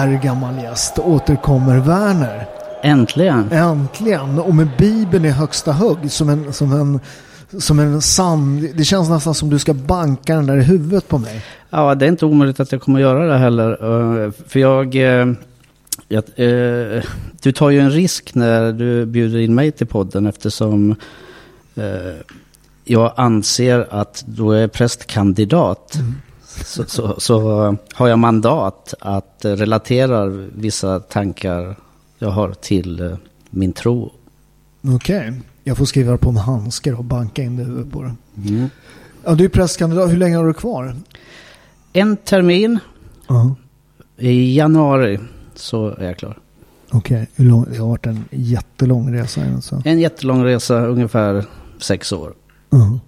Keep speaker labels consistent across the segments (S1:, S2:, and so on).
S1: kär gammal gäst återkommer Werner.
S2: Äntligen!
S1: Äntligen! Och med Bibeln i högsta hugg som en, som en, som en sann... Det känns nästan som du ska banka den där i huvudet på mig.
S2: Ja, det är inte omöjligt att jag kommer göra det heller. Eh, För jag... eh, jag eh, du tar ju en risk när du bjuder in mig till podden eftersom jag anser att jag är prästkandidat så, så, så har jag mandat att relatera vissa tankar jag har till eh, min tro.
S1: Okej. Jag får skriva på en handske och banka in det huvudet på dig.
S2: Mm.
S1: Ja, du är prästkandidat. Hur länge har du kvar?
S2: En termin
S1: Ja.
S2: i januari så är jag klar.
S1: Okej. Lång- Det har varit en jättelång resa. Alltså.
S2: En jättelång resa, ungefär sex år.
S1: Ja.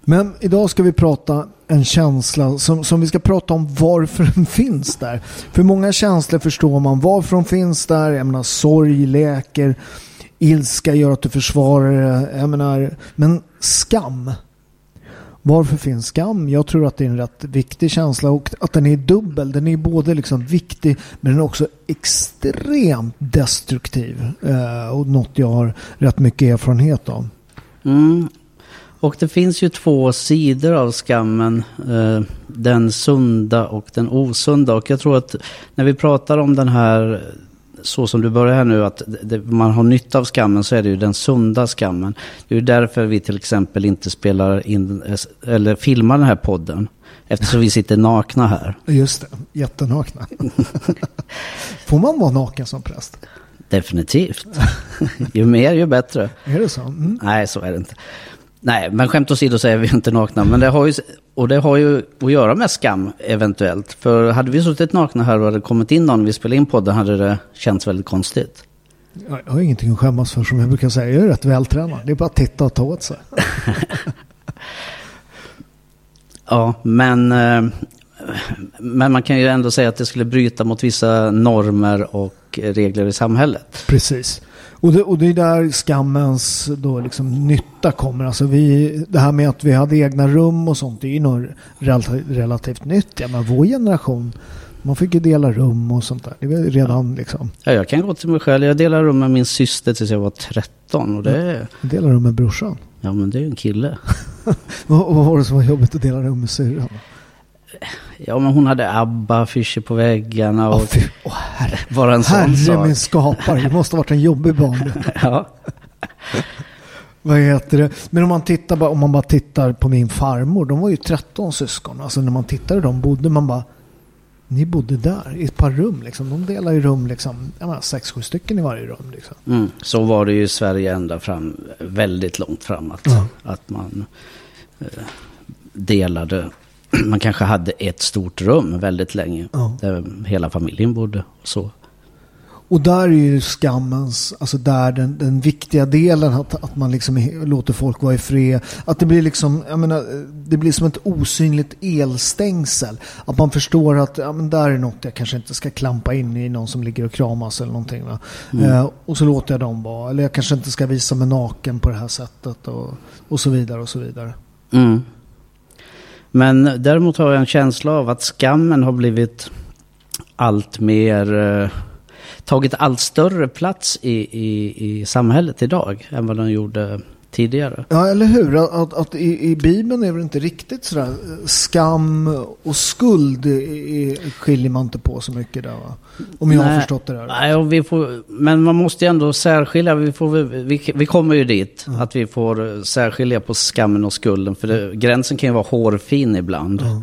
S1: Men idag ska vi prata en känsla som, som vi ska prata om varför den finns där. För många känslor förstår man varför de finns där. Jag menar sorg läker, ilska gör att du försvarar det. Jag menar, men skam. Varför finns skam? Jag tror att det är en rätt viktig känsla och att den är dubbel. Den är både liksom viktig men den är också extremt destruktiv. Eh, och något jag har rätt mycket erfarenhet av.
S2: Mm. Och det finns ju två sidor av skammen. Eh, den sunda och den osunda. Och jag tror att när vi pratar om den här, så som du börjar här nu, att det, man har nytta av skammen så är det ju den sunda skammen. Det är ju därför vi till exempel inte spelar in, eller filmar den här podden. Eftersom vi sitter nakna här.
S1: Just det, jättenakna. Får man vara naken som präst?
S2: Definitivt. ju mer ju bättre.
S1: Är det så? Mm.
S2: Nej, så är det inte. Nej, men skämt åsido så är vi inte nakna. Men det har ju, och det har ju att göra med skam eventuellt. För hade vi suttit nakna här och hade kommit in någon vi spelade in podden hade det känts väldigt konstigt.
S1: Jag jag har ingenting att skämmas för som jag brukar säga. Jag är rätt vältränad. Det är bara att titta och ta åt sig.
S2: Ja, men, eh, men man kan ju ändå säga att det skulle bryta mot vissa normer och regler i samhället.
S1: Precis. Och det, och det är där skammens då liksom nytta kommer. Alltså vi, det här med att vi hade egna rum och sånt, det är ju nog relativt, relativt nytt. Ja, men vår generation, man fick ju dela rum och sånt där. Det var redan liksom,
S2: Ja, jag kan gå till mig själv. Jag delade rum med min syster tills jag var 13. Och det, är-
S1: dela rum med brorsan.
S2: ja, men det är ju en kille.
S1: Och vad var det som var jobbigt att dela rum med syrran?
S2: Ja, men hon hade ABBA-affischer på väggarna och
S1: fy, åh, herre.
S2: bara en sån
S1: Herre
S2: sak.
S1: min skapare, det måste ha varit en jobbig barndom.
S2: Ja.
S1: Vad heter det? Men om man, tittar, om man bara tittar på min farmor, de var ju 13 syskon. Alltså när man tittar i dem bodde man bara, ni bodde där i ett par rum liksom. De delar ju rum liksom, jag menar sex, sju stycken i varje rum liksom.
S2: Mm. Så var det ju i Sverige ända fram, väldigt långt fram. Att,
S1: Ja.
S2: att man eh, delade, man kanske hade ett stort rum väldigt länge.
S1: Ja.
S2: Där hela familjen bodde. och Så.
S1: Och där är ju skammens, alltså där den, den viktiga delen att, att man liksom låter folk vara i fred. Att det blir liksom, jag menar, det blir som ett osynligt elstängsel. Att man förstår att, ja men där är något jag kanske inte ska klampa in i någon som ligger och kramas eller någonting va. Eh, och så låter jag dem vara. Eller jag kanske inte ska visa mig naken på det här sättet och, och så vidare och så vidare.
S2: Mm. Men däremot har jag en känsla av att skammen har blivit allt mer, eh, tagit allt större plats i, i, i samhället idag än vad den gjorde tidigare.
S1: Ja, eller hur? Att, att, att i, i Bibeln är det inte riktigt sådär eh, skam och skuld i, skiljer man inte på så mycket där va? Om jag har
S2: Nej.
S1: förstått det där.
S2: Nej, och vi får, men man måste ju ändå särskilja, vi, får, vi, vi kommer ju dit, att vi får särskilja på skammen och skulden. För det, gränsen kan ju vara hårfin ibland.
S1: Ja.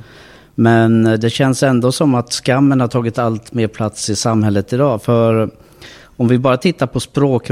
S2: Men det känns ändå som att skammen har tagit allt mer plats i samhället idag. För om vi bara tittar på språk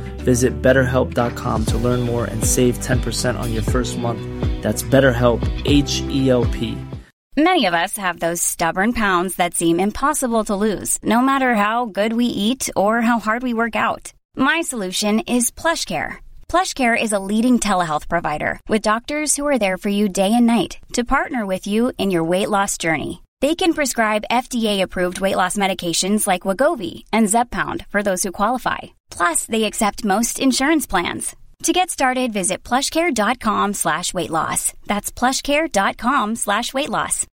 S3: Visit betterhelp.com to learn more and save 10% on your first month. That's BetterHelp, H E L P.
S4: Many of us have those stubborn pounds that seem impossible to lose, no matter how good we eat or how hard we work out. My solution is PlushCare. PlushCare is a leading telehealth provider with doctors who are there for you day and night to partner with you in your weight loss journey. They can prescribe FDA-approved weight loss medications like Wagovi and Zepbound for those who qualify. Plus, they accept most insurance plans. To get started, visit plushcare.com slash weight loss. That's plushcare.com slash weight loss.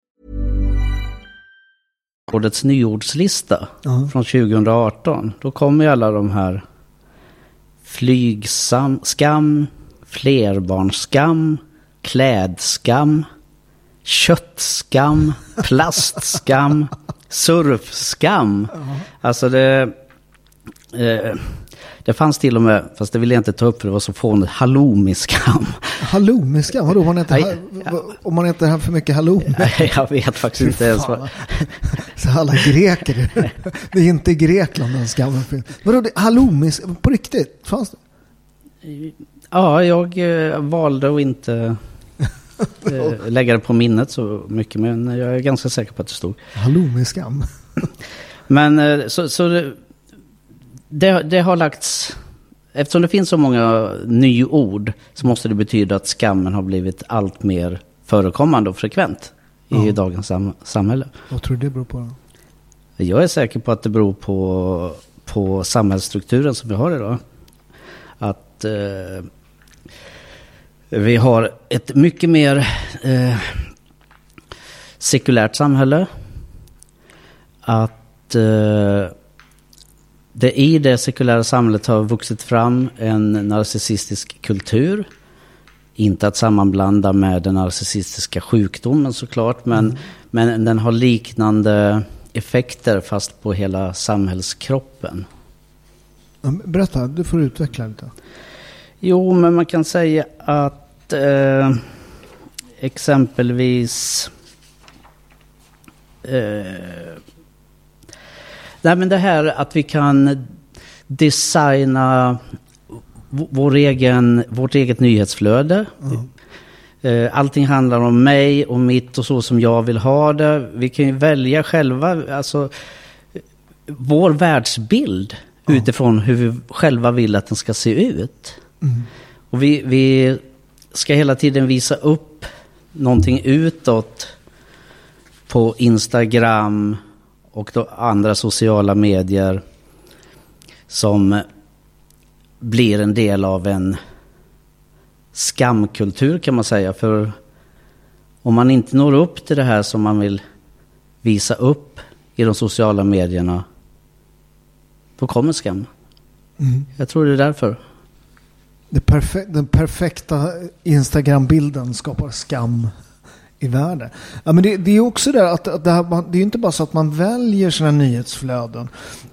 S2: Årets nyordslista från 2018. Då kommer ju alla de här flygskam, skam, flerbarnsskam, klädskam, köttskam, plastskam, surfskam. Alltså det... Eh, det fanns till och med, fast det vill jag inte ta upp för det var så fånigt, halloumiskam.
S1: Halloumiskam? Vadå? Om man äter,
S2: Nej.
S1: ha, om man äter här för mycket halloumi?
S2: Nej, jag vet faktiskt inte ens vad...
S1: Så alla greker. Det är inte i Grekland den skammen finns. Vadå, det- halloumis? På riktigt? Fanns det?
S2: Ja, jag eh, valde att inte lägga det på minnet så mycket, men jag är ganska säker på att det stod.
S1: Halloumiskam?
S2: Men eh, så, så det, det, det har lagts... Eftersom det finns så många nyord så måste det betyda att skammen har blivit allt mer förekommande och frekvent i
S1: Ja.
S2: dagens sam, samhälle.
S1: Vad tror du det beror på? Då?
S2: Jag är säker på att det beror på, på samhällsstrukturen som vi har idag. Att eh, vi har ett mycket mer eh, sekulärt samhälle. Att eh, det i det sekulära samhället har vuxit fram en narcissistisk kultur. Inte att sammanblanda med den narcissistiska sjukdomen såklart, men, men den har liknande effekter fast på hela samhällskroppen.
S1: Berätta, du får utveckla lite.
S2: Jo, men man kan säga att eh, exempelvis... Eh, nej, men det här att vi kan designa vår egen, vårt eget nyhetsflöde. Eh, Allting handlar om mig och mitt och så som jag vill ha det. Vi kan ju välja själva, alltså vår världsbild utifrån hur vi själva vill att den ska se ut. Och vi, vi ska hela tiden visa upp någonting utåt på Instagram och andra sociala medier som blir en del av en skamkultur kan man säga. För om man inte når upp till det här som man vill visa upp i de sociala medierna, då kommer skam. Jag tror det är därför.
S1: Det perfe- den perfekta Instagram-bilden skapar skam i världen. Ja, men det, det är också det att, att det, här, man- det är inte bara så att man väljer sina nyhetsflöden.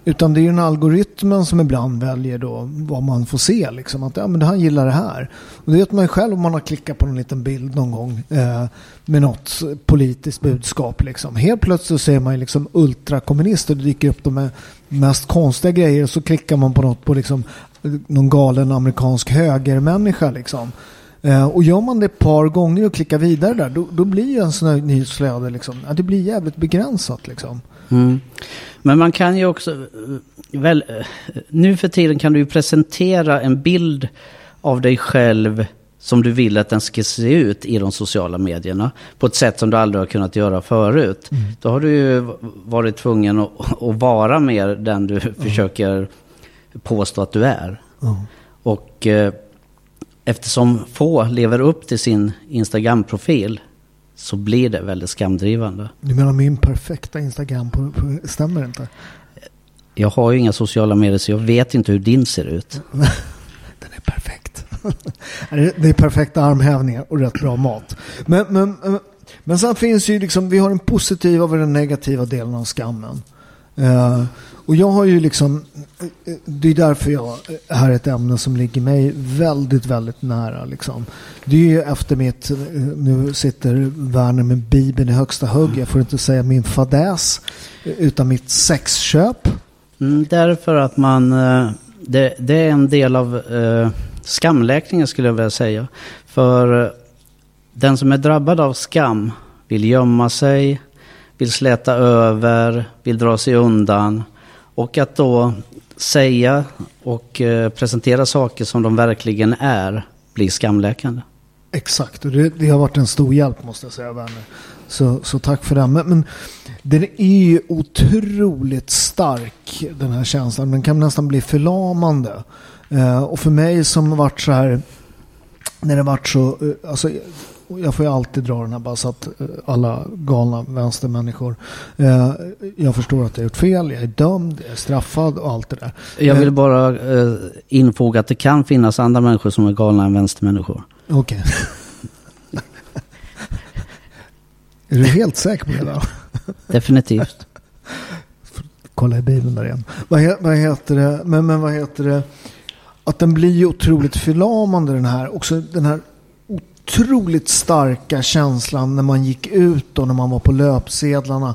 S1: Utan det är ju den algoritmen som ibland väljer då vad man får se. Liksom. Att ja, men han gillar det här. Och det vet man ju själv om man har klickat på en liten bild någon gång. Eh, med något politiskt budskap. Liksom. Helt plötsligt så ser man ju liksom ultrakommunister. Det dyker upp de mest konstiga grejer. Så klickar man på något på liksom någon galen amerikansk högermänniska. Liksom. Eh, och gör man det ett par gånger och klickar vidare där, då, då blir ju en sån här nyhetsflöde liksom, ja, det blir jävligt begränsat liksom.
S2: Mm. Men man kan ju också, eh, väl, eh, nu för tiden kan du ju presentera en bild av dig själv som du vill att den ska se ut i de sociala medierna. På ett sätt som du aldrig har kunnat göra förut. Då har du ju varit tvungen att, att vara mer den du försöker påstå att du är. Och eh, eftersom få lever upp till sin Instagram-profil så blir det väldigt skamdrivande.
S1: Du menar min perfekta Instagram, på, på, stämmer inte?
S2: Jag har ju inga sociala medier så jag vet inte hur din ser ut.
S1: Den är perfekt. det är perfekta armhävningar och rätt bra mat. Men, men, men- sen finns ju liksom, vi har den positiva och den negativa delen av skammen. Eh, och jag har ju liksom, det är därför jag eh, här är ett ämne som ligger mig väldigt, väldigt nära. Liksom. Det är ju efter mitt, eh, nu sitter Werner med Bibeln i högsta hugg, jag får inte säga min fadäs, eh, utan mitt sexköp.
S2: Mm, därför att man, det, det, är en del av skamläkningen skulle jag vilja säga. För den som är drabbad av skam vill gömma sig, vill släta över, vill dra sig undan. Och att då säga och eh, presentera saker som de verkligen är blir skamläkande.
S1: Exakt, och det, det, har varit en stor hjälp måste jag säga Werner. Så, så tack för det. Men, men den är ju otroligt stark den här känslan. Den kan nästan bli förlamande. Eh, och för mig som varit så här, när det varit så, eh, alltså jag får ju alltid dra den här bara så att eh, alla galna vänstermänniskor. Eh, jag förstår att jag har gjort fel, jag är dömd, jag är straffad och allt det där.
S2: Jag vill bara eh, infoga att det kan finnas andra människor som är galna än vänstermänniskor.
S1: Okej. Okay. är du helt säker på det? Då?
S2: Definitivt.
S1: Kolla i Bibeln där igen. Vad, vad heter det? Men, men vad heter det? Att den blir ju otroligt förlamande den här. Också den här otroligt starka känslan när man gick ut och när man var på löpsedlarna.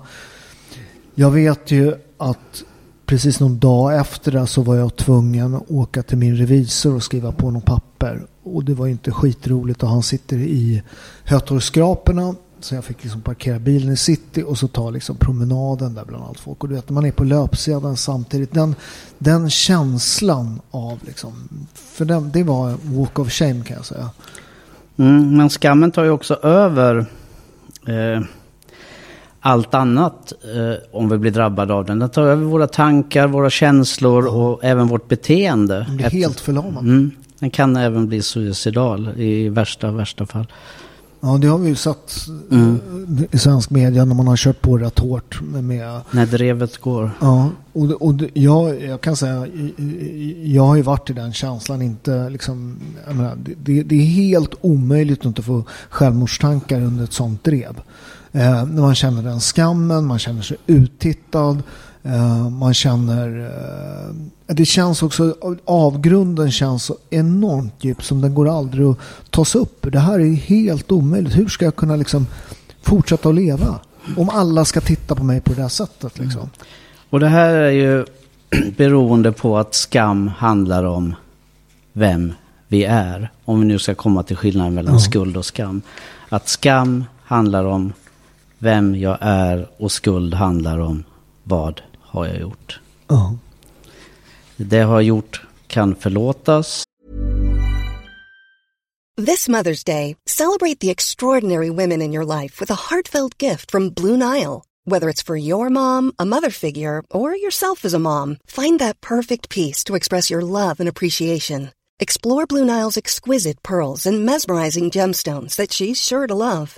S1: Jag vet ju att precis någon dag efter det så var jag tvungen att åka till min revisor och skriva på något papper. Och det var inte skitroligt och han sitter i Hötorgsskraporna. Så jag fick liksom parkera bilen i city och så ta liksom promenaden där bland allt folk. Och du vet, man är på löpsedeln samtidigt. Den, den känslan av liksom, för den, det var walk of shame kan jag säga.
S2: Mm, men skammen tar ju också över eh, allt annat eh, om vi blir drabbade av den. Den tar över våra tankar, våra känslor och även vårt beteende.
S1: Det är helt förlamande.
S2: Mm, den kan även bli suicidal i värsta, värsta fall.
S1: Ja, det har vi ju sett mm. i svensk media när man har kört på rätt hårt. Med,
S2: när drevet går.
S1: Ja, och, och jag, jag kan säga, jag har ju varit i den känslan. Inte liksom, menar, det, det, är helt omöjligt att inte få självmordstankar under ett sånt drev. Eh, när man känner den skammen, man känner sig uttittad. Eh, man känner... Eh, det känns också... Avgrunden känns så enormt djup som den går aldrig att ta sig upp. Det här är helt omöjligt. Hur ska jag kunna liksom fortsätta att leva? Om alla ska titta på mig på det här sättet. Liksom. Mm.
S2: Och det här är ju beroende på att skam handlar om vem vi är. Om vi nu ska komma till skillnaden mellan ja. skuld och skam. Att skam handlar om vem jag är och skuld handlar om vad har jag gjort.
S1: Oh.
S2: Det jag har gjort kan förlåtas.
S5: This Mother's Day, celebrate the extraordinary women in your life with a heartfelt gift from Blue Nile. Whether it's for your mom, a mother figure, or yourself as a mom, find that perfect piece to express your love and appreciation. Explore Blue Nile's exquisite pearls and mesmerizing gemstones that she's sure to love.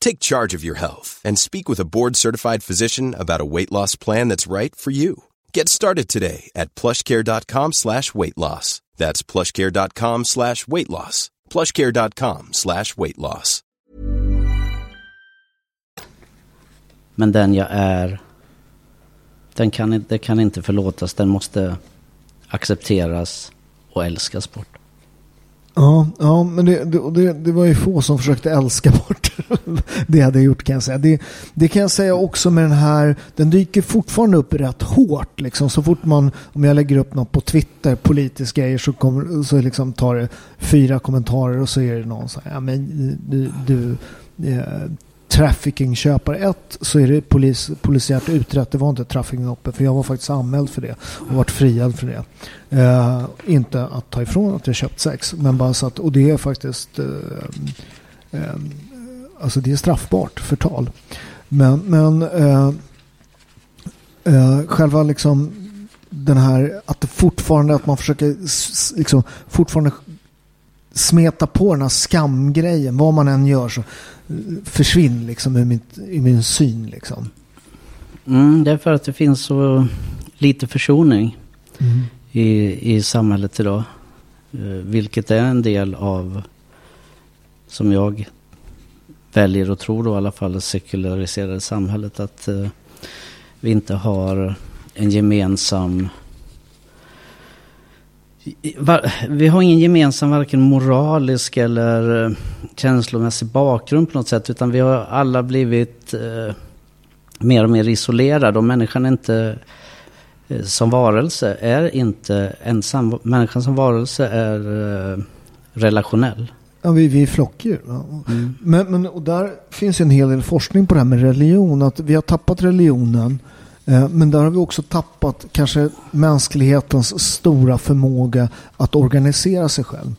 S6: Take charge of your health and speak with a board certified physician about a weight loss plan that's right for you. Get started today at plushcare.com slash weight loss. That's plushcare.com slash weight loss. Plushcare.com slash weight loss.
S2: Men den jag är, den kan, det kan inte förlåtas. Den måste accepteras och älskas bort.
S1: Ja, ja men det, det, det, var ju få som försökte älska bort det hade jag gjort kan jag säga. Det, det, kan jag säga också med den här, den dyker fortfarande upp rätt hårt. Liksom. Så fort man, om jag lägger upp något på Twitter, politiska grejer, så, kommer, så liksom tar det fyra kommentarer och så är det någon som säger, ja men du, du eh, traffickingköpare. 1, så är det polis, polisiärt utrett. Det var inte trafficking uppe för jag var faktiskt anmäld för det och varit friad för det. Eh, inte att ta ifrån att jag köpt sex men bara så att och det är faktiskt eh, eh, alltså det är straffbart förtal. Men, men eh, eh, själva liksom den här att det fortfarande att man försöker liksom fortfarande smeta på den här skamgrejen. Vad man än gör så eh, försvinn liksom ur, mitt, ur min syn liksom.
S2: Mm, det är för att det finns så lite försoning i, i samhället idag. Eh, vilket är en del av, som jag väljer att tro då i alla fall, det sekulariserade samhället. Att eh, vi inte har en gemensam vi har ingen gemensam varken moralisk eller eh, känslomässig bakgrund på något sätt. Utan vi har alla blivit eh, mer och mer isolerade. Och människan är inte eh, som varelse är inte ensam. Människan som varelse är eh, relationell.
S1: Ja, vi, vi är flockdjur. va? Men, men och där finns en hel del forskning på det här med religion. Att vi har tappat religionen. Eh, men där har vi också tappat kanske mänsklighetens stora förmåga att organisera sig själv.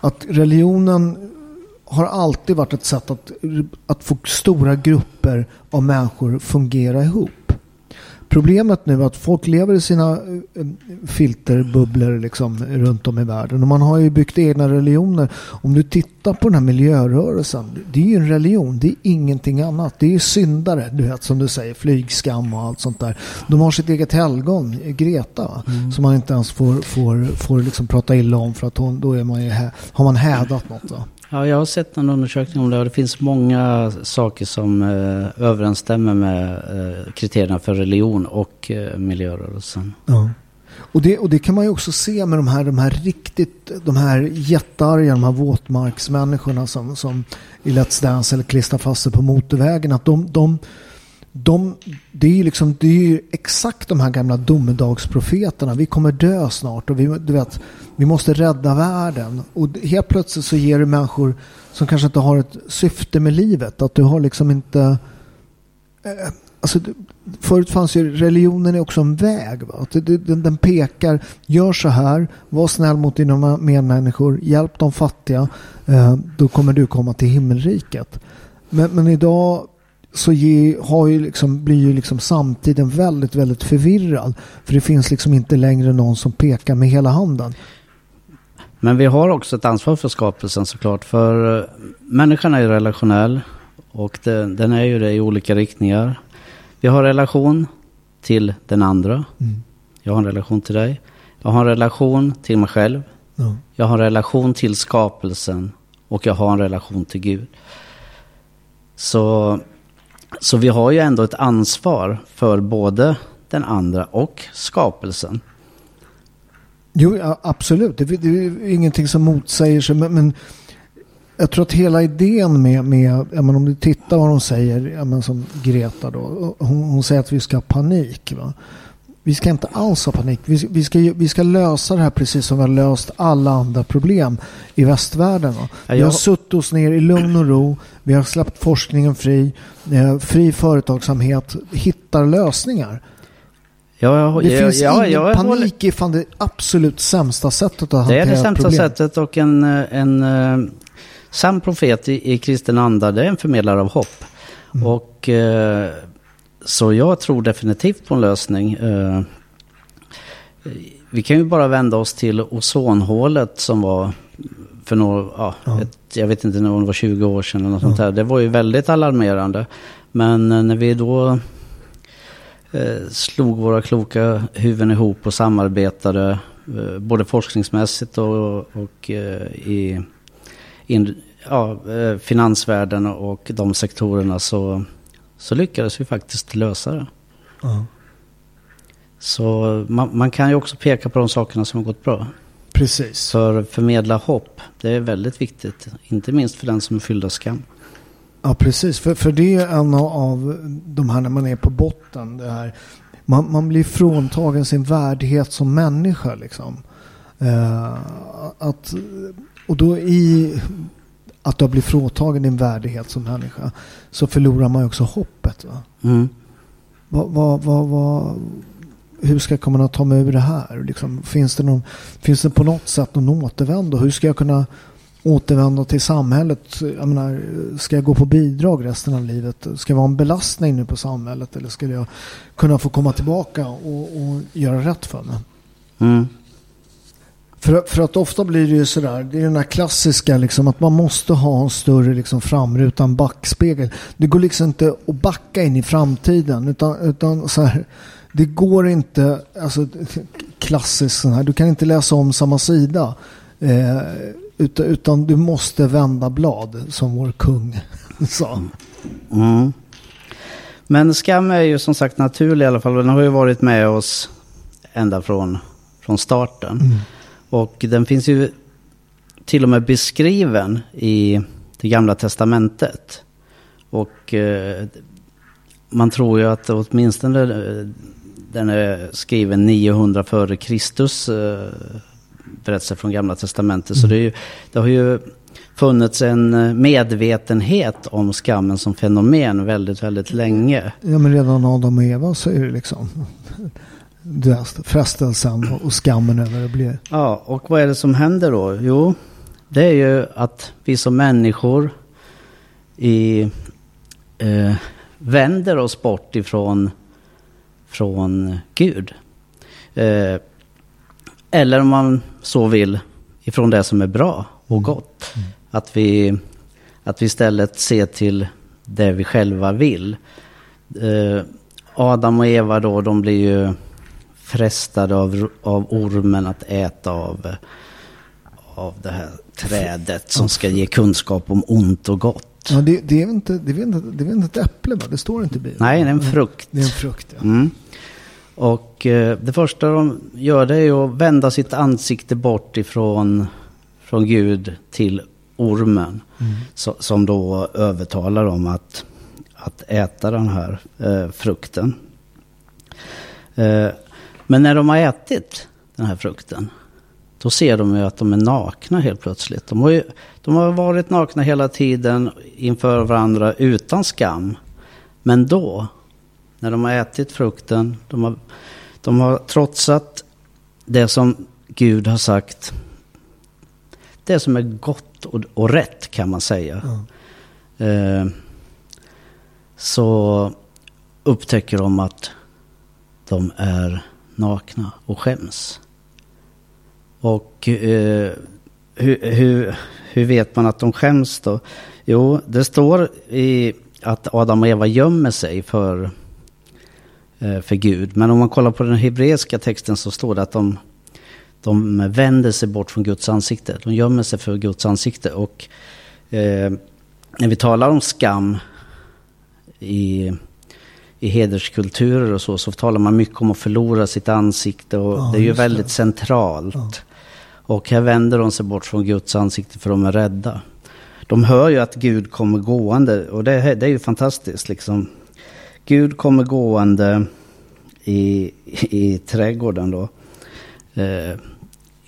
S1: Att religionen har alltid varit ett sätt att, att få stora grupper av människor fungera ihop. Problemet nu är att folk lever i sina eh, filterbubblor liksom, runt om i världen. Och man har ju byggt egna religioner. Om du tittar på den här miljörörelsen. Det är ju en religion. Det är ingenting annat. Det är ju syndare. Du vet som du säger. Flygskam och allt sånt där. De har sitt eget helgon. Greta. va? Som man inte ens får, får, får liksom prata illa om. För att hon, då är man ju har man hädat något. Va?
S2: Ja, jag har sett en undersökning om det och det finns många saker som eh, överensstämmer med eh, kriterierna för religion och eh, miljörörelsen.
S1: Ja. Och det, och det kan man ju också se med de här, de här riktigt, de här jättearga, de här våtmarksmänniskorna som, som i Let's Dance eller klistrar fast sig på motorvägen. Att de, de, de, det är ju liksom, det är ju exakt de här gamla domedagsprofeterna. Vi kommer dö snart och vi, du vet, vi måste rädda världen. Och helt plötsligt så ger du människor som kanske inte har ett syfte med livet. Att du har liksom inte... Eh, alltså, förut fanns ju religionen är också en väg. Va? Att den, den pekar, gör så här, var snäll mot dina medmänniskor, hjälp de fattiga, eh, då kommer du komma till himmelriket. Men, men idag så ge, har ju liksom, blir ju liksom samtiden väldigt, väldigt förvirrad. För det finns liksom inte längre någon som pekar med hela handen.
S2: Men vi har också ett ansvar för skapelsen såklart. För eh, människan är ju relationell och det, den är ju det i olika riktningar. Vi har relation till den andra. Jag har en relation till dig. Jag har en relation till mig själv.
S1: Ja.
S2: Jag har en relation till skapelsen och jag har en relation till Gud. Så, så vi har ju ändå ett ansvar för både den andra och skapelsen.
S1: Jo, ja, absolut. Det, det är ingenting som motsäger sig. Men, men jag tror att hela idén med, med men om du tittar vad de säger, men som Greta då. Hon, hon säger att vi ska ha panik. Va? Vi ska inte alls ha panik. Vi, vi, ska, vi ska lösa det här precis som vi har löst alla andra problem i västvärlden.
S2: Ja,
S1: Vi har suttit oss ner i lugn och ro. Vi har släppt forskningen fri. Eh, fri företagsamhet hittar lösningar.
S2: Ja,
S1: Det
S2: jag,
S1: finns
S2: ja,
S1: ingen
S2: håller-
S1: panik fan det absolut sämsta sättet att
S2: Det
S1: hantera
S2: är det sämsta
S1: problem.
S2: sättet och en, eh, en eh, sann profet i, i kristen anda, det är en förmedlare av hopp.
S1: Mm.
S2: Och eh, så jag tror definitivt på en lösning. Eh, vi kan ju bara vända oss till ozonhålet som var för några, ja,
S1: Ja.
S2: Ett, jag vet inte när det var 20 år sedan eller något sånt där. Det var ju väldigt alarmerande. Men eh, när vi då eh, slog våra kloka huvuden ihop och samarbetade eh, både forskningsmässigt och, och eh, i in, ja, finansvärlden och de sektorerna så, så lyckades vi faktiskt lösa det.
S1: Ja,
S2: Så man, man kan ju också peka på de sakerna som har gått bra.
S1: precis.
S2: För förmedla hopp, det är väldigt viktigt. Inte minst för den som är fylld av skam.
S1: Ja, precis. För, för det är en av de här när man är på botten. Det här, man, man blir fråntagen sin värdighet som människa. Liksom. Eh, att, och då i att du har blivit fråntagen din värdighet som människa så förlorar man ju också hoppet. Va?
S2: Mm.
S1: Vad, vad, vad, vad, hur ska jag kunna ta mig ur det här? Liksom, finns, det någon, finns det på något sätt någon återvändo? Hur ska jag kunna återvända till samhället. Jag menar, ska jag gå på bidrag resten av livet? Ska jag vara en belastning nu på samhället? Eller skulle jag kunna få komma tillbaka och, och göra rätt för mig?
S2: Mm.
S1: För, för att ofta blir det ju sådär, det är den här klassiska liksom att man måste ha en större liksom framruta, en backspegel. Det går liksom inte att backa in i framtiden utan, utan så här, det går inte, alltså klassiskt sån här, du kan inte läsa om samma sida. Eh, utan, utan du måste vända blad som vår kung sa.
S2: Mm. Men skam är ju som sagt naturlig i alla fall. Den har ju varit med oss ända från, från starten.
S1: Mm.
S2: Och den finns ju till och med beskriven i det gamla testamentet. Och eh, man tror ju att åtminstone eh, den är skriven 900 före Kristus. Eh, berättelse från gamla testamentet. Så det, är ju, det har ju funnits en medvetenhet om skammen som fenomen väldigt, väldigt länge.
S1: Ja men redan Adam och Eva så är det liksom frestelsen och skammen över att bli.
S2: Ja, och vad är det som händer då? Jo, det är ju att vi som människor i, eh, vänder oss bort ifrån från Gud. Eh, eller om man så vill, ifrån det som är bra och gott. Mm. Att, vi, att vi istället ser till det vi själva vill. Eh, Adam och Eva då, de blir ju frestade av, av ormen att äta av, av det här trädet som ska ge kunskap om ont och gott.
S1: Ja, det, det, är inte, det, är inte, det är inte ett äpple va? Det står inte i Bibeln.
S2: Nej, det är en frukt.
S1: Det är en frukt, ja.
S2: Mm. Och eh, det första de gör det är att vända sitt ansikte bort ifrån från Gud till ormen. Mm. Så, som då övertalar dem att, att äta den här eh, frukten. Eh, men när de har ätit den här frukten, då ser de ju att de är nakna helt plötsligt. De har, ju, de har varit nakna hela tiden inför varandra utan skam. Men då, när de har ätit frukten, de har, de har trotsat det som Gud har sagt. Det som är gott och, och rätt kan man säga. Mm. Eh, så upptäcker de att de är nakna och skäms. Och eh, hur, hur, hur vet man att de skäms då? Jo, det står i att Adam och Eva gömmer sig för, eh, för Gud. Men om man kollar på den hebreiska texten så står det att de, de vänder sig bort från Guds ansikte. De gömmer sig för Guds ansikte. Och eh, när vi talar om skam i i hederskulturer och så, så talar man mycket om att förlora sitt ansikte och ja, det är ju väldigt det. centralt. Ja. Och här vänder de sig bort från Guds ansikte för de är rädda. De hör ju att Gud kommer gående och det, det är ju fantastiskt liksom. Gud kommer gående i, i trädgården då. Eh,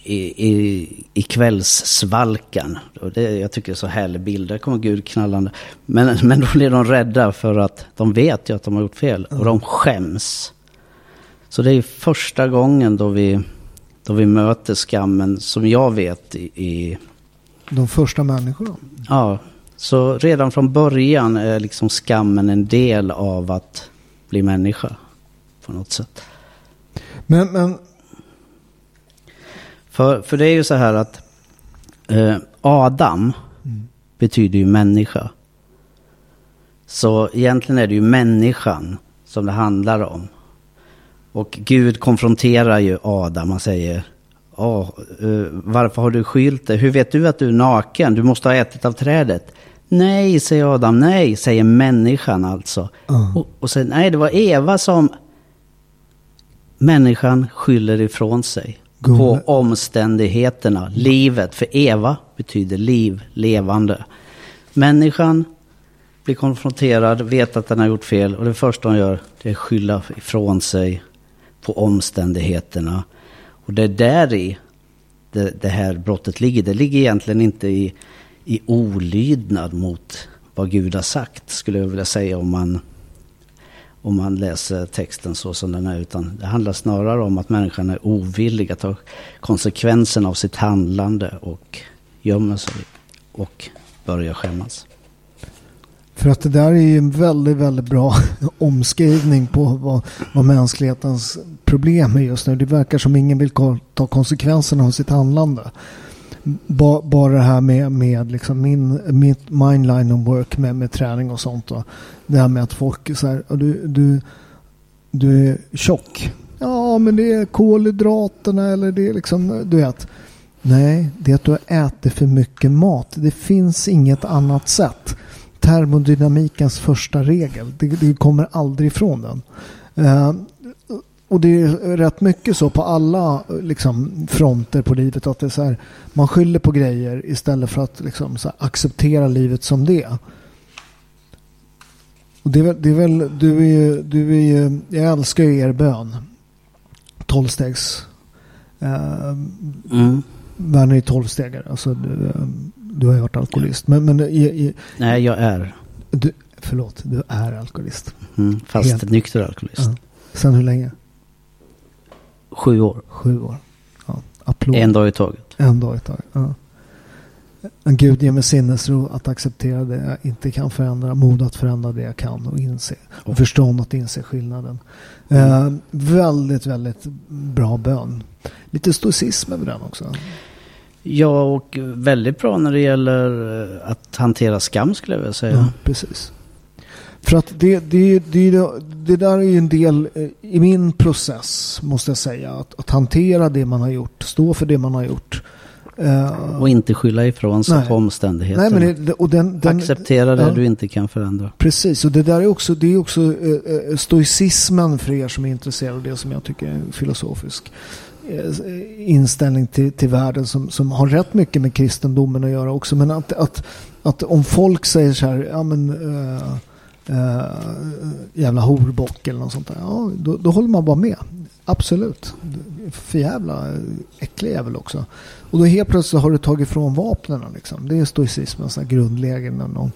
S2: i, i, i kvällssvalkan. Och det, jag tycker det är så härlig bild. Där kommer Gud knallande. Men, men då blir de rädda för att de vet ju att de har gjort fel. Och de skäms. Så det är första gången då vi, då vi möter skammen som jag vet i... i
S1: de första människorna?
S2: Ja. Så redan från början är liksom skammen en del av att bli människa. På något sätt.
S1: Men, men
S2: för, för det är ju så här att eh, Adam mm. betyder ju människa. Så egentligen är det ju människan som det handlar om. Och Gud konfronterar ju Adam och säger oh, uh, varför har du skylt dig? Hur vet du att du är naken? Du måste ha ätit av trädet. Nej, säger Adam. Nej, säger människan alltså. Mm. Och, och sen, nej, det var Eva som människan skyller ifrån sig på omständigheterna, livet. För Eva betyder liv, levande. Människan blir konfronterad, vet att den har gjort fel och det första hon gör det är att skylla ifrån sig på omständigheterna. Och det är där i det, det här brottet ligger. Det ligger egentligen inte i, i olydnad mot vad Gud har sagt, skulle jag vilja säga om man om man läser texten så som den är. Utan det handlar snarare om att människan är ovillig att ta konsekvenserna av sitt handlande och gömmer sig. och börja skämmas.
S1: För att det där är ju en väldigt, väldigt bra omskrivning på vad, vad mänsklighetens problem är just nu. Det verkar som ingen vill ta konsekvenserna av sitt handlande. Ba, bara det här med, med liksom min, mitt mindline och of work med, med träning och sånt. Och Det här med att folk så här, du, du, du är tjock. Ja, men det är kolhydraterna eller det är liksom, du vet. Nej, det är att du har ätit för mycket mat. Det finns inget annat sätt termodynamikens första regel. Det, det kommer aldrig ifrån den. Uh, och det är rätt mycket så på alla liksom, fronter på livet att det är så här, man skyller på grejer istället för att liksom, här, acceptera livet som det. Och det är väl, det är väl du är ju, du är ju, jag älskar ju er bön. Tolvstegs. Uh, mm. Är tolvstegare. Alltså, du, du har ju varit alkoholist. Men, men i, i,
S2: Nej, jag är.
S1: Du, förlåt, du är alkoholist.
S2: Mm, fast Helt. nykter alkoholist. Ja.
S1: Sen hur länge?
S2: Sju år.
S1: Sju år. Ja. Applåd.
S2: En dag i taget.
S1: En dag i taget. Ja. Gud ger mig sinnesro att acceptera det jag inte kan förändra. Mod att förändra det jag kan och inse. Och förstånd att inse skillnaden. Eh, väldigt, väldigt bra bön. Lite stoicism över den också.
S2: Ja, och väldigt bra när det gäller eh, att hantera skam skulle jag vilja säga. Ja,
S1: precis. För att det, det, det, det där är ju en del eh, i min process, måste jag säga. Att, att hantera det man har gjort, stå för det man har gjort.
S2: Uh, och inte skylla ifrån sig på omständigheterna. Nej, men det, och den, den, Acceptera det ja, du inte kan förändra.
S1: Precis, och det där är också, det är också uh, stoicismen för er som är intresserade av det som jag tycker är filosofisk. Eh, inställning till, till världen som, som har rätt mycket med kristendomen att göra också. Men att, att, att om folk säger så här, ja men äh, äh, jävla horbock eller något sånt där. Ja, då, då håller man bara med. Absolut. För jävla äcklig jävel också. Och då helt plötsligt har du tagit ifrån vapnen. Liksom. Det är stoicismens Grundläggande.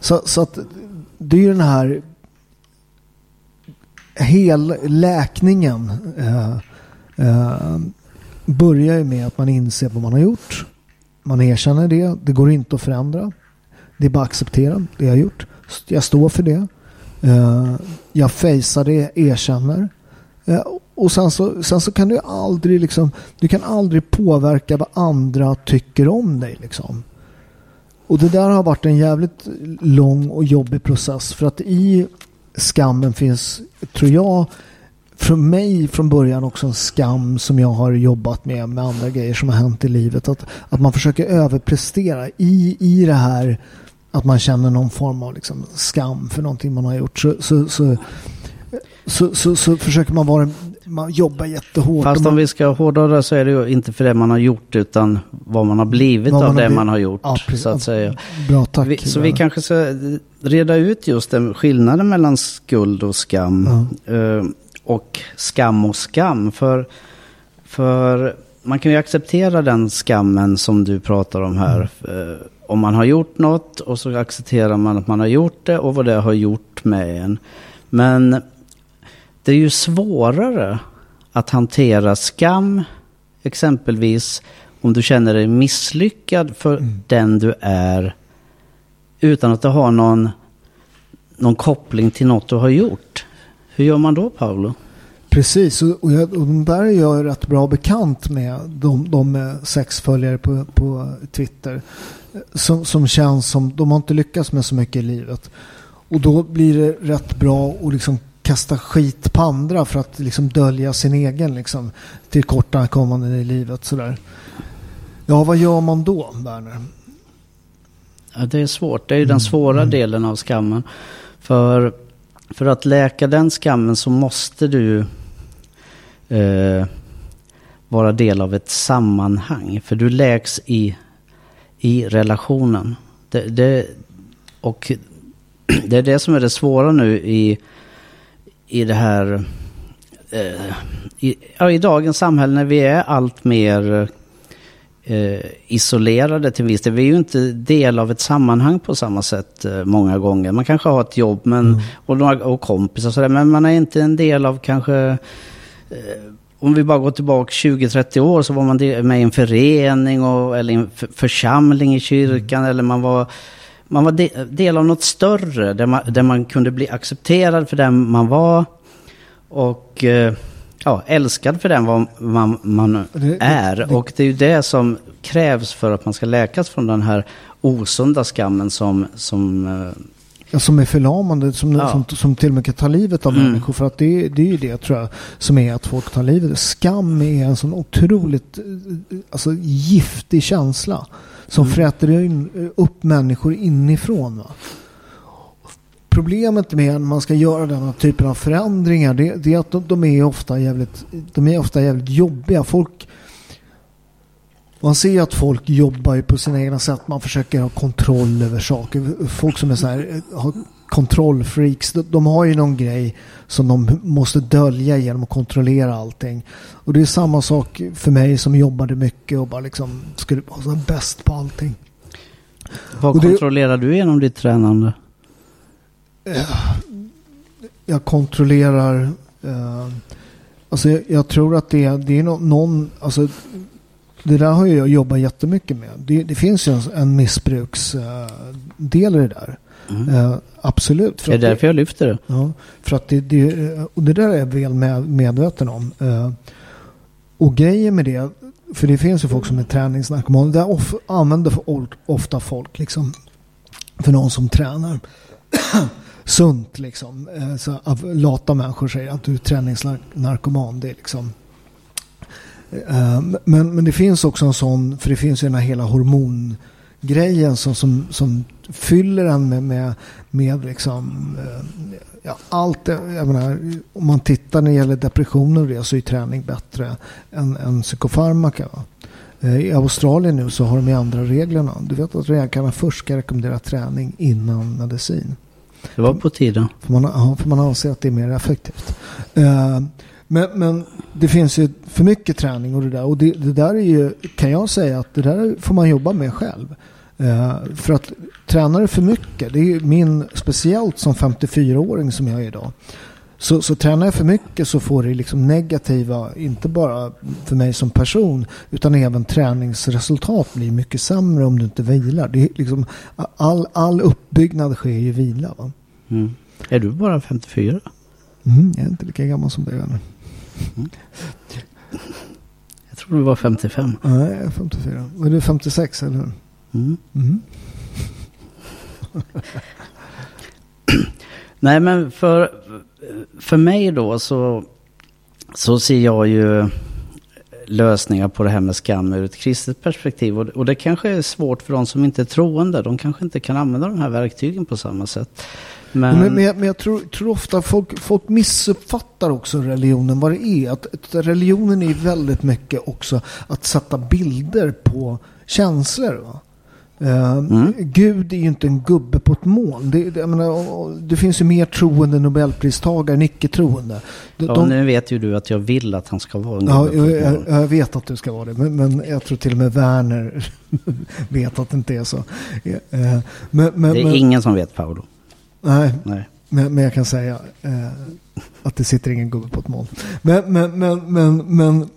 S1: Så, så att det är ju den här hel läkningen. Eh, Eh, börjar ju med att man inser vad man har gjort. Man erkänner det. Det går inte att förändra. Det är bara att acceptera det jag har gjort. Jag står för det. Eh, jag fejsar det, erkänner. Eh, och sen så, sen så kan du aldrig liksom, du kan aldrig påverka vad andra tycker om dig liksom. Och det där har varit en jävligt lång och jobbig process för att i skammen finns, tror jag, för mig från början också en skam som jag har jobbat med med andra grejer som har hänt i livet. Att, att man försöker överprestera i, i det här att man känner någon form av liksom skam för någonting man har gjort. Så, så, så, så, så, så försöker man vara man jobbar jättehårt.
S2: Fast om vi ska hårdare så är det ju inte för det man har gjort utan vad man har blivit av det man har gjort. Ja, så att säga.
S1: Bra, tack. Vi,
S2: så vi kanske ska reda ut just den skillnaden mellan skuld och skam. Ja. Uh, och skam och skam. För, för man kan ju acceptera den skammen som du pratar om här. Mm. Om man har gjort något och så accepterar man att man har gjort det och vad det har gjort med en. Men det är ju svårare att hantera skam, exempelvis om du känner dig misslyckad för mm. den du är utan att det har någon, någon koppling till något du har gjort. Hur gör man då Paolo?
S1: Precis, och, jag, och de där är jag rätt bra bekant med. De, de med sex följare på, på Twitter. Som, som känns som, de har inte lyckats med så mycket i livet. Och då blir det rätt bra att liksom kasta skit på andra för att liksom dölja sin egen liksom, tillkortakommanden i livet. Sådär. Ja, vad gör man då, Werner?
S2: Ja, det är svårt. Det är ju den svåra mm. delen av skammen. För för att läka den skammen så måste du eh, vara del av ett sammanhang. För du läks i, i relationen. Det, det, och det är det som är det svåra nu i, i det här... Eh, i, ja, I dagens samhälle när vi är allt mer eh, isolerade till viss del. Vi är ju inte del av ett sammanhang på samma sätt eh, många gånger. Man kanske har ett jobb men, mm. och, några, och kompisar och sådär, men man är inte en del av kanske eh, om vi bara går tillbaka 20-30 år så var man med i en förening och, eller en församling i kyrkan eller man var, man var del av något större där man, där man kunde bli accepterad för den man var och eh, ja, älskad för den vad man, man är. Och det är ju det som krävs för att man ska läkas från den här osunda skammen som, som eh,
S1: som är förlamande, som, ja. som, som till och med kan ta livet av mm. människor. För att det, det är ju det tror jag som är att folk tar livet. Skam är en sån otroligt alltså, giftig känsla. Som mm. fräter in, upp människor inifrån. Va? Problemet med när man ska göra denna typen av förändringar det, det är att de, de, är ofta jävligt, de är ofta jävligt jobbiga. Folk man ser att folk jobbar ju på sina egna sätt. Man försöker ha kontroll över saker. Folk som är så här, har kontrollfreaks. De, har ju någon grej som de måste dölja genom att kontrollera allting. Och det är samma sak för mig som jobbade mycket och bara liksom skulle vara bäst på allting.
S2: Vad och kontrollerar det, du genom ditt tränande?
S1: Jag kontrollerar... Uh, alltså jag, jag, tror att det, det är någon... Alltså det där har jag jobbat jättemycket med. Det, det finns ju en, en missbruksdel uh, i det där. Mm. Uh, absolut.
S2: För det är därför det, jag lyfter det.
S1: Ja, för att det, det, och det där är jag väl med, medveten om. Uh, och grejen med det, för det finns ju folk som är träningsnarkomaner. Där of, använder ofta folk liksom för någon som tränar. Sunt liksom. Så, lata människor säger att du är träningsnarkoman. Det är liksom Eh, men, men det finns också en sån, för det finns ju den här hela hormongrejen som, som, som fyller en med, med, med liksom, eh, ja, allt. Jag menar, om man tittar när det gäller depressioner och det så är träning bättre än, än psykofarmaka. Eh, I Australien nu så har de ju andra reglerna. Du vet att läkarna först ska rekommendera träning innan medicin.
S2: Det var på tiden.
S1: För man, ja, för man anser att det är mer effektivt. Men, men det finns ju för mycket träning och det där. Och det, det, där är ju, kan jag säga att det där får man jobba med själv. Uh, för att tränar du för mycket, det är min, speciellt som 54-åring som jag är idag. Så, så tränar jag för mycket så får det liksom negativa, inte bara för mig som person, utan även träningsresultat blir mycket sämre om du inte vilar. Det är liksom, all, all uppbyggnad sker i vila. Va?
S2: Mm. Är du bara 54?
S1: Mm, jag är inte lika gammal som dig.
S2: Jag tror du var 55.
S1: Nej, 54. Och du är 56, eller hur? Mm. Mm.
S2: Nej, men för, för mig då så, så ser jag ju lösningar på det här med skam ur ett kristet perspektiv. Och, och det kanske är svårt för de som inte är troende. De kanske inte kan använda de här verktygen på samma sätt.
S1: Men, men, men, jag, men jag tror, tror, ofta folk, folk missuppfattar också religionen vad det är. Att, att religionen är väldigt mycket också att sätta bilder på känslor. Va? Uh, mm. Gud är ju inte en gubbe på ett moln. Det, menar, det finns ju mer troende nobelpristagare än icke-troende.
S2: De, ja, nu vet ju du att jag vill att han ska vara en gubbe
S1: ja, jag, jag, jag, vet att du ska vara det. Men, men, jag tror till och med Werner vet att det inte är så. Uh,
S2: men, men, det är ingen som vet Paolo.
S1: Nej, Nej. Men, jag kan säga uh, att det sitter ingen gubbe på ett moln. Men, men, men, men, men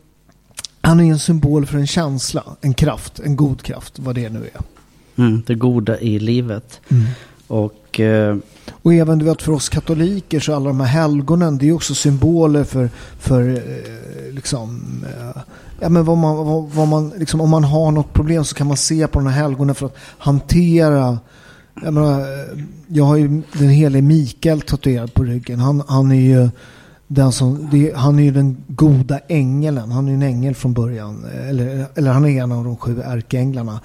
S1: han är en symbol för en känsla, en kraft, en god kraft, vad det nu är.
S2: Mm, det goda i livet. Mm. Och, eh,
S1: och även du vet, för oss katoliker så alla de här helgonen det är också symboler för, för eh, liksom, eh, ja, men vad man, vad, vad, man, liksom, om man har något problem så kan man se på de här helgonen för att hantera jag, menar, jag har ju den helige Mikael tatuerad på ryggen. Han, han är ju den som, det, han är ju den goda ängeln. Han är ju en ängel från början. Eller, eller han är en av de sju ärkeänglarna.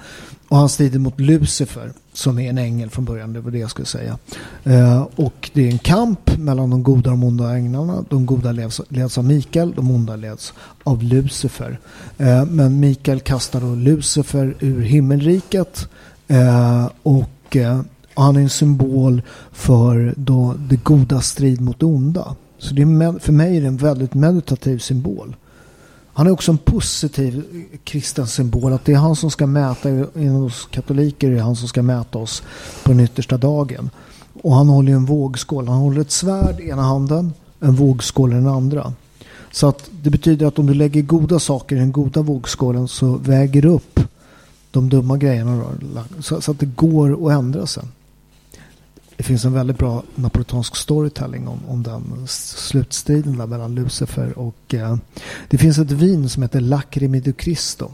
S1: Och han strider mot Lucifer som är en ängel från början. Det var det jag skulle säga. Eh, och det är en kamp mellan de goda och de onda änglarna. De goda leds, leds av Mikael. De onda leds av Lucifer. Eh, men Mikael kastar då Lucifer ur himmelriket. Eh, och, eh, och han är en symbol för då det goda strid mot det onda. Så det är, för mig är det en väldigt meditativ symbol. Han är också en positiv kristen symbol. Att det är han som ska mäta, oss katoliker är han som ska mäta oss på den yttersta dagen. Och han håller en vågskål. Han håller ett svärd i ena handen, en vågskål i den andra. Så att det betyder att om du lägger goda saker i den goda vågskålen så väger du upp de dumma grejerna. Då, så, så, att det går att ändra sig. Det finns en väldigt bra napolitansk storytelling om, om den slutstriden där mellan Lucifer och... Eh, det finns ett vin som heter Lacrimi di Cristo.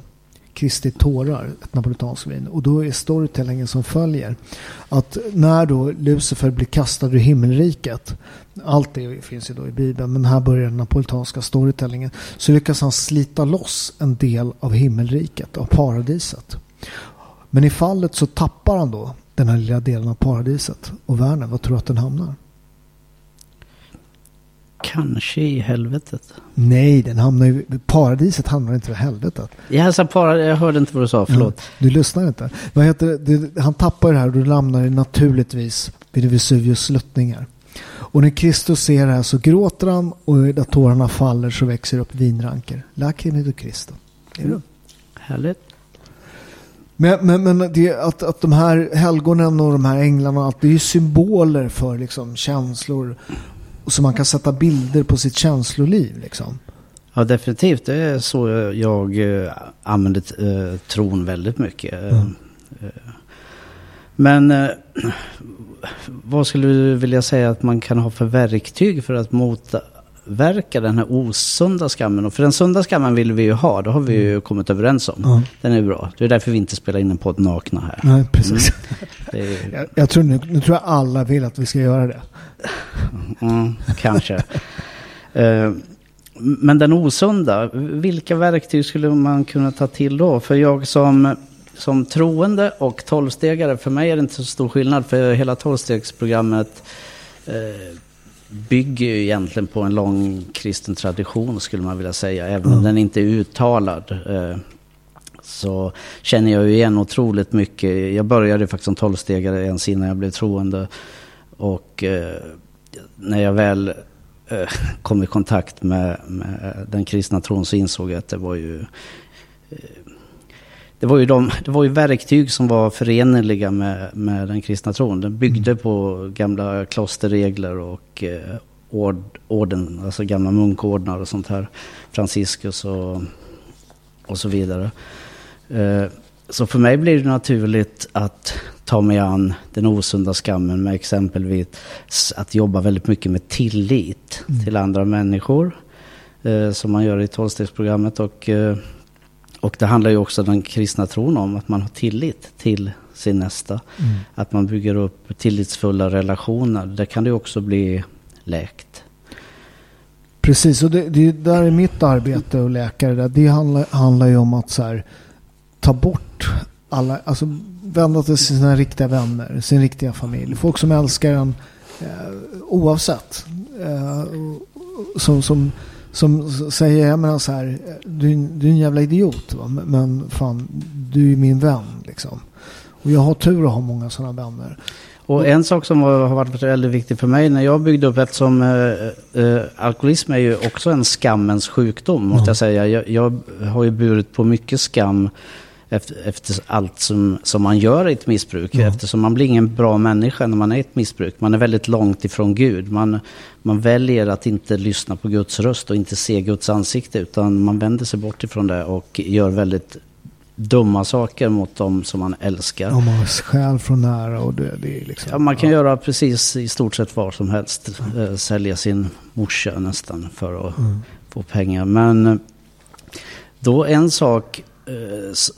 S1: Kristi tårar, ett napolitanskt vin. Och då är storytellingen som följer. Att när då Lucifer blir kastad ur himmelriket. Allt det finns ju då i Bibeln. Men här börjar den napolitanska storytellingen. Så lyckas han slita loss en del av himmelriket, av paradiset. Men i fallet så tappar han då den här lilla delen av paradiset. Och världen, var tror du att den hamnar?
S2: Kanske i helvetet.
S1: Nej, den hamnar ju... Paradiset hamnar inte i helvetet.
S2: Jag, sa para, jag hörde inte vad du sa, förlåt.
S1: Ja, du lyssnar inte. Vad heter det? Han tappar det här och då hamnar det naturligtvis vid Vesuvius sluttningar. Och när Kristus ser det här så gråter han och när tårarna faller så växer upp vinranker. Lacrimi du Cristo. Är du?
S2: Härligt.
S1: Men, men, men det, att, att de här helgonen och de här änglarna allt, det är ju symboler för liksom, känslor. Så man kan sätta bilder på sitt känsloliv. Liksom.
S2: Ja, definitivt. Det är så jag äh, använder äh, tron väldigt mycket. Mm. Äh, men vad skulle du vilja säga att man kan ha för verktyg för att mota, motverka den här osunda skammen. Och för den sunda skammen vill vi ju ha, det har vi ju mm. kommit överens om. Ja. Den är bra. Det är därför vi inte spelar in en podd nakna här.
S1: Nej, precis. Mm. Är... jag, jag, tror nu, nu tror jag alla vill att vi ska göra det.
S2: Mm, kanske. uh, men den osunda, vilka verktyg skulle man kunna ta till då? För jag som, som troende och tolvstegare, för mig är det inte så stor skillnad. För hela tolvstegsprogrammet eh, bygger ju egentligen på en lång kristen tradition skulle man vilja säga. Även om den inte är uttalad. Eh, så känner jag ju igen otroligt mycket. Jag började faktiskt som tolvstegare ens innan jag blev troende. Och eh, när jag väl eh, kom i kontakt med, med, den kristna tron så insåg jag att det var ju det var ju, de, det var ju verktyg som var förenliga med, med den kristna tron. Den byggde mm. på gamla klosterregler och eh, ord, orden, alltså gamla munkordnar och sånt här. Franciscus och, och så vidare. Eh, så för mig blir det naturligt att ta mig an den osunda skammen med exempelvis att jobba väldigt mycket med tillit mm. till andra människor. Eh, som man gör i tolvstegsprogrammet. Och eh, och det handlar ju också den kristna tron om, att man har tillit till sin nästa. Mm. Att man bygger upp tillitsfulla relationer. Det kan det också bli läkt.
S1: Precis, och det, det där är mitt arbete och läkare. Det handlar, handlar ju om att så här, ta bort alla, alltså vända till sina riktiga vänner, sin riktiga familj. Folk som älskar en eh, oavsett. Eh, som, som som säger, jag menar så här, du, du är en jävla idiot va? men fan, du är min vän liksom. Och jag har tur att ha många sådana vänner.
S2: Och en sak som har varit väldigt viktig för mig när jag byggde upp, eftersom äh, äh, alkoholism är ju också en skammens sjukdom, måste mm. jag säga. Jag, jag, har ju burit på mycket skam efter, efter allt som, som man gör i ett missbruk. Mm. Eftersom man blir ingen bra människa när man är i ett missbruk. Man är väldigt långt ifrån Gud. Man, man väljer att inte lyssna på Guds röst och inte se Guds ansikte. Utan man vänder sig bort ifrån det och gör väldigt dumma saker mot dem som man älskar.
S1: Om man stjäl från nära och det, det är liksom...
S2: Ja, man kan ja. göra precis i stort sett vad som helst. Mm. Sälja sin morsa nästan för att mm. få pengar. Men eh, då en sak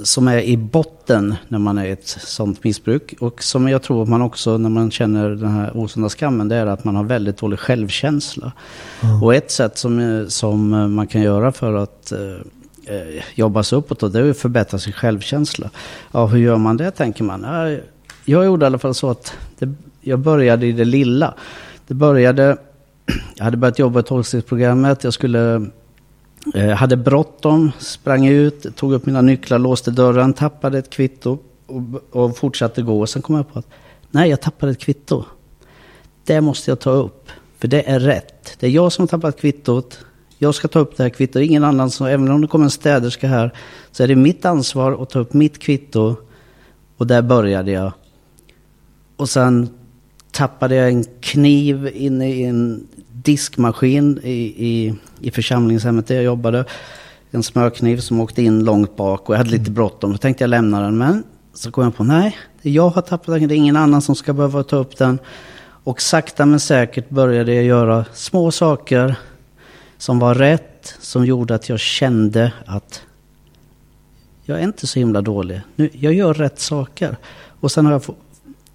S2: som är i botten när man är i ett sånt missbruk. Och som jag tror man också när man känner den här osunda skammen, det är att man har väldigt dålig självkänsla. Mm. Och ett sätt som, eh, som man kan göra för att eh, eh jobba sig uppåt, det är att förbättra sin självkänsla. Ja, hur gör man det tänker man? Ja, jag gjorde i alla fall så att det, jag började i det lilla. Det började, jag hade börjat jobba i tolvstegsprogrammet, jag skulle Eh, hade bråttom, sprang ut, tog upp mina nycklar, låste dörren, tappade ett kvitto och, och fortsatte gå. Och sen kom jag på att nej, jag tappade ett kvitto. Det måste jag ta upp, för det är rätt. Det är jag som har tappat kvittot. Jag ska ta upp det här kvittot. Ingen annan så även om det kommer en städerska här, så är det mitt ansvar att ta upp mitt kvitto. Och där började jag. Och sen tappade jag en kniv inne i en diskmaskin i, i, i församlingshemmet där jag jobbade. En smörkniv som åkte in långt bak och jag hade lite bråttom. Då tänkte jag lämna den. Men så kom jag på, nej, jag har tappat den. Det är ingen annan som ska behöva ta upp den. Och sakta men säkert började jag göra små saker som var rätt. Som gjorde att jag kände att jag är inte så himla dålig. Nu, jag gör rätt saker. Och sen har jag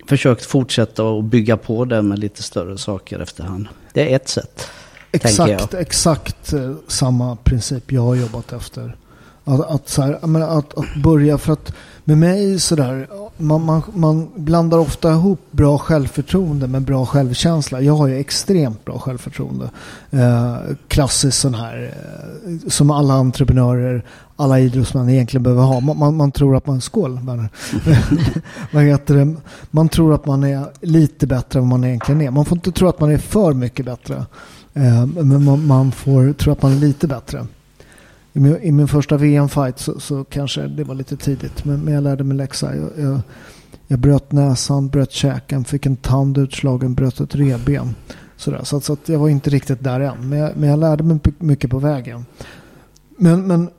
S2: försökt fortsätta och bygga på det med lite större saker efterhand. Det är ett sätt.
S1: Exakt, exakt eh, samma princip jag har jobbat efter. Att, att, så här, att, att börja för att med mig sådär, man, man, man blandar ofta ihop bra självförtroende med bra självkänsla. Jag har ju extremt bra självförtroende. Eh, klassiskt sån här, eh, som alla entreprenörer, alla idrottsmän egentligen behöver ha. Man, man, man tror att man, skål Vad heter det? Man tror att man är lite bättre än vad man egentligen är. Man får inte tro att man är för mycket bättre. Eh, men man, man får tro att man är lite bättre. I min, i min första VM-fight så, så, kanske det var lite tidigt. Men, men jag lärde mig läxa. Jag, jag, jag, bröt näsan, bröt käken, fick en tand utslagen, bröt ett revben. Sådär. Så, så att jag var inte riktigt där än. Men jag, men jag lärde mig mycket på vägen. Men, men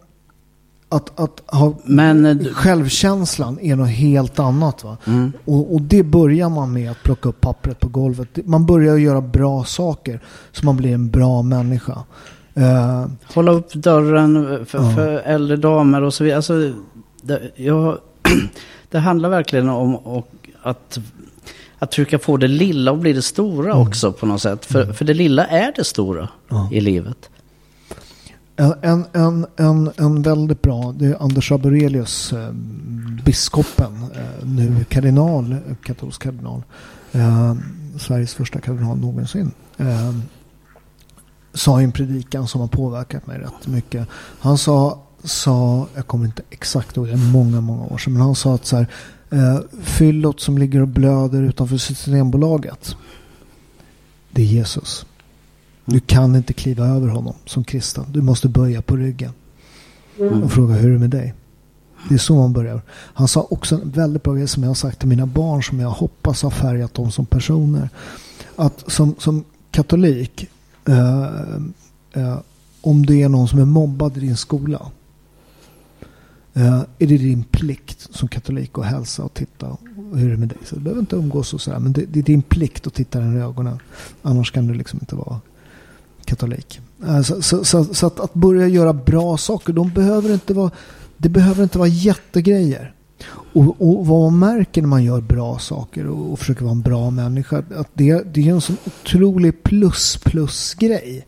S1: att, att ha men, eh, självkänslan är något helt annat. Va? Mm. Och, och, det börjar man med att plocka upp pappret på golvet. Man börjar göra bra saker så man blir en bra människa.
S2: Uh, Hålla upp dörren för, uh. för, äldre damer och så vidare. Alltså, det, jag, det handlar verkligen om och att, att trycka på det lilla och bli det stora mm. också på något sätt. För, mm. för det lilla är det stora uh. i livet.
S1: En, en, en, en väldigt bra, det är Anders Aborelius, eh, biskopen, eh, nu kardinal, eh, katolsk kardinal. Eh, Sveriges första kardinal någonsin. Eh, sa i en predikan som har påverkat mig rätt mycket. Han sa, sa jag kommer inte exakt ihåg det, är många, många år sedan, men han sa att så här, eh, fyllot som ligger och blöder utanför Systembolaget, det är Jesus. Du kan inte kliva över honom som kristen. Du måste böja på ryggen. Och fråga hur är det med dig? Det är så man börjar. Han sa också en väldigt bra grej som jag har sagt till mina barn som jag hoppas har färgat dem som personer. Att som, som katolik Uh, uh, om det är någon som är mobbad i din skola. Uh, är det din plikt som katolik att hälsa och titta hur är det med dig? Så du behöver inte umgås och sådär. Men det, det, är din plikt att titta den i ögonen. Annars kan du liksom inte vara katolik. Eh, så, så, så, så, att, att börja göra bra saker. De behöver inte vara, det behöver inte vara jättegrejer. Och, och, vad man märker när man gör bra saker och, och försöker vara en bra människa. Att det, det är en sån otrolig plus plus grej.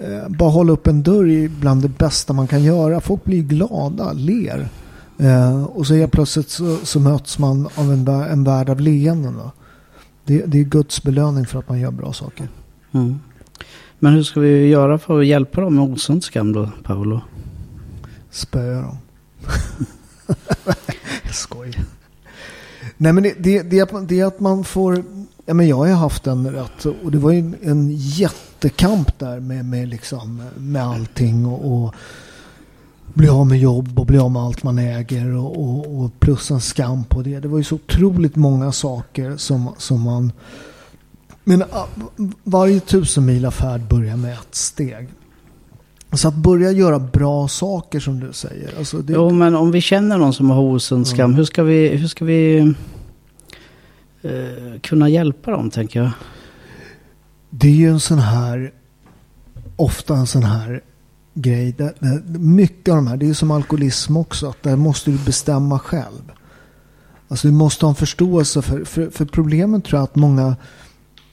S1: Eh, bara hålla upp en dörr är bland det bästa man kan göra. Folk blir glada, ler. Eh, och så helt plötsligt så, så, möts man av en, en värld av leenden. Det, det är Guds belöning för att man gör bra saker. Mm.
S2: Men hur ska vi göra för att hjälpa dem med osund skam då, Paolo?
S1: Spöa dem. Skoj. Nej men det, det, det, är, det är att man får, ja men jag har haft en rätt, och det var ju en jättekamp där med, med, liksom, med allting och, och bli av med jobb och bli av med allt man äger och, och, och, plus en skam på det. Det var ju så otroligt många saker som, som man... Men varje tusen färd börjar med ett steg. Så att börja göra bra saker som du säger. Alltså det...
S2: Jo, men om vi känner någon som har osund skam, mm. hur ska vi, hur ska vi eh, kunna hjälpa dem, tänker jag?
S1: Det är ju en sån här, ofta en sån här grej. Där, där, mycket av de här, det är som alkoholism också, att där måste du bestämma själv. Alltså du måste ha en förståelse för, för, för problemet tror jag att många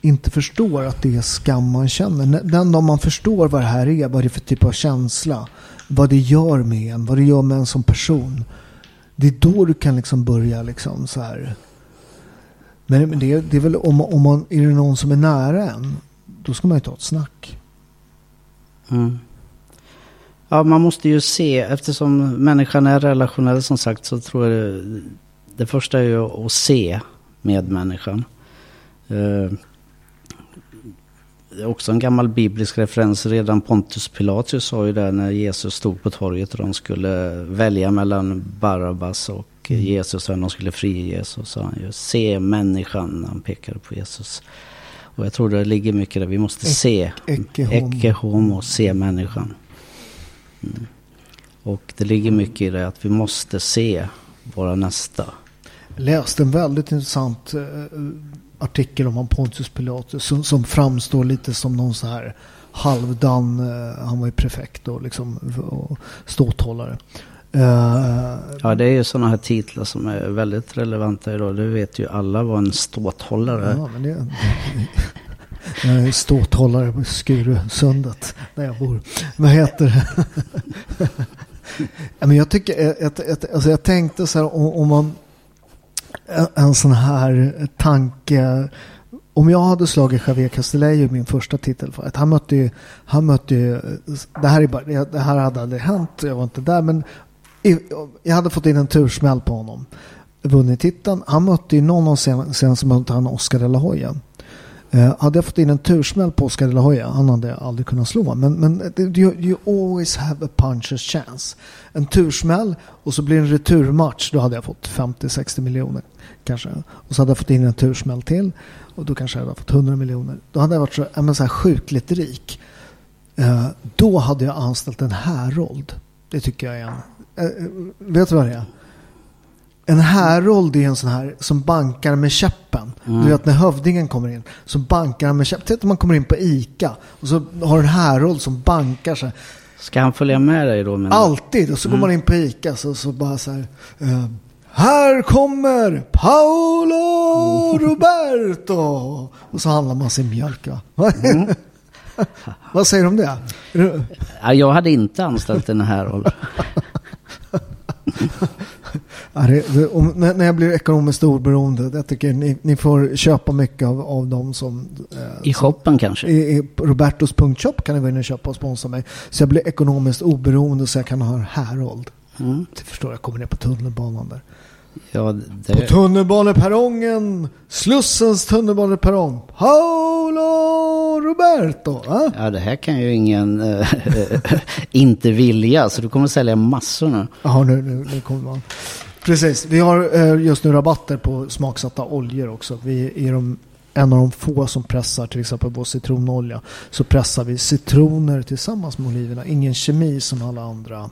S1: inte förstår att det är skam man känner. Den dag man förstår vad det här är, vad det är för typ av känsla, vad det gör med en, vad det gör med en som person. Det är då du kan liksom börja liksom så här. Men det, det är väl om, om man, är det någon som är nära en, då ska man ju ta ett snack.
S2: Mm. Ja, man måste ju se, eftersom människan är relationell som sagt, så tror jag det, det första är ju att se medmänniskan. Uh, eh, också en gammal biblisk referens. Redan Pontus Pilatus sa ju det när Jesus stod på torget och de skulle välja mellan Barabbas och mm. Jesus. Och de skulle frige Jesus. Så han ju se människan han pekade på Jesus. Och jag tror det ligger mycket där. Vi måste se.
S1: Ecce homo.
S2: Se människan. Mm. Och det ligger mycket i det att vi måste se våra nästa.
S1: Läste en väldigt intressant eh, artikel om Pontius Pilatus som, som framstår lite som någon så här halvdan, eh, han var ju prefekt och liksom och ståthållare. Eh,
S2: Ja, det är ju sådana här titlar som är väldigt relevanta idag. Det vet ju alla vad en ståthållare.
S1: Ja, men det, jag är ståthållare på Skurusundet där jag bor. Vad heter det? Men jag, tycker, jag, jag, alltså jag tänkte så här om man en, en sån här tanke. Om jag hade slagit Javier Castellay i min första titelfight. Han mötte ju, han mötte ju, det här, är bara, det här hade aldrig hänt, jag var inte där. Men jag hade fått in en tursmäll på honom. Vunnit titeln. Han mötte ju någon av sen, sen så mötte han Oscar de la Hoya. Eh, hade jag fått in en tursmäll på Oscar de la Hoya, han hade jag aldrig kunnat slå. Men, men you, you always have a puncher's chance. En tursmäll och så blir det en returmatch. Då hade jag fått 50-60 miljoner kanske. Och så hade jag fått in en tursmäll till. Och då kanske jag hade fått 100 miljoner. Då hade jag varit så, ja, men så här sjukligt rik. Eh, då hade jag anställt en härold. Det tycker jag är en... Eh, eh vet du vad det är? En härold är en sån här som bankar med käppen. Du vet när hövdingen kommer in så bankar han med käppen. Tänk om man kommer in på ICA och så har en härold som bankar så här.
S2: Ska han följa med dig då? Men...
S1: Alltid. Och så går man in på ICA så, så bara så här. eh, här kommer Paolo Roberto. Och så handlar man sin mjölk va? Vad säger du om det?
S2: Jag hade inte anställt den här rollen.
S1: Ja, det, det, om, när, jag blir ekonomiskt oberoende, jag tycker ni, ni får köpa mycket av, av dem som... Eh,
S2: I shoppen kanske.
S1: i, i Robertos punktshop kan ni gå in och köpa och sponsra mig. Så jag blir ekonomiskt oberoende så jag kan ha härold.
S2: Mm.
S1: Det förstår jag, kommer ner på tunnelbanan där.
S2: Ja,
S1: På
S2: det,
S1: tunnelbaneperrongen, Slussens tunnelbaneperrong, Paolo Roberto. Va?
S2: ja, det här kan ju ingen eh, inte vilja. Så du kommer sälja massor nu.
S1: Jaha, nu, nu, nu kommer man. Precis, vi har eh, just nu rabatter på smaksatta oljor också. Vi är de, en av de få som pressar till exempel vår citronolja. Så pressar vi citroner tillsammans med oliverna. Ingen kemi som alla andra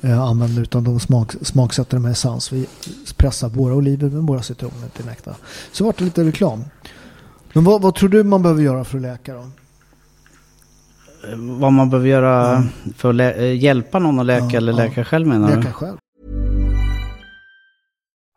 S1: eh, använder utan de smak, smaksätter med essens. Vi pressar våra oliver med våra citroner till äkta. Så vart det lite reklam. Men vad, vad tror du man behöver göra för att läka då?
S2: Eh, Vad man behöver göra för att eh, hjälpa någon att läka
S1: Ja,
S2: eller
S1: ja.
S2: läka själv menar du?
S1: Läka själv.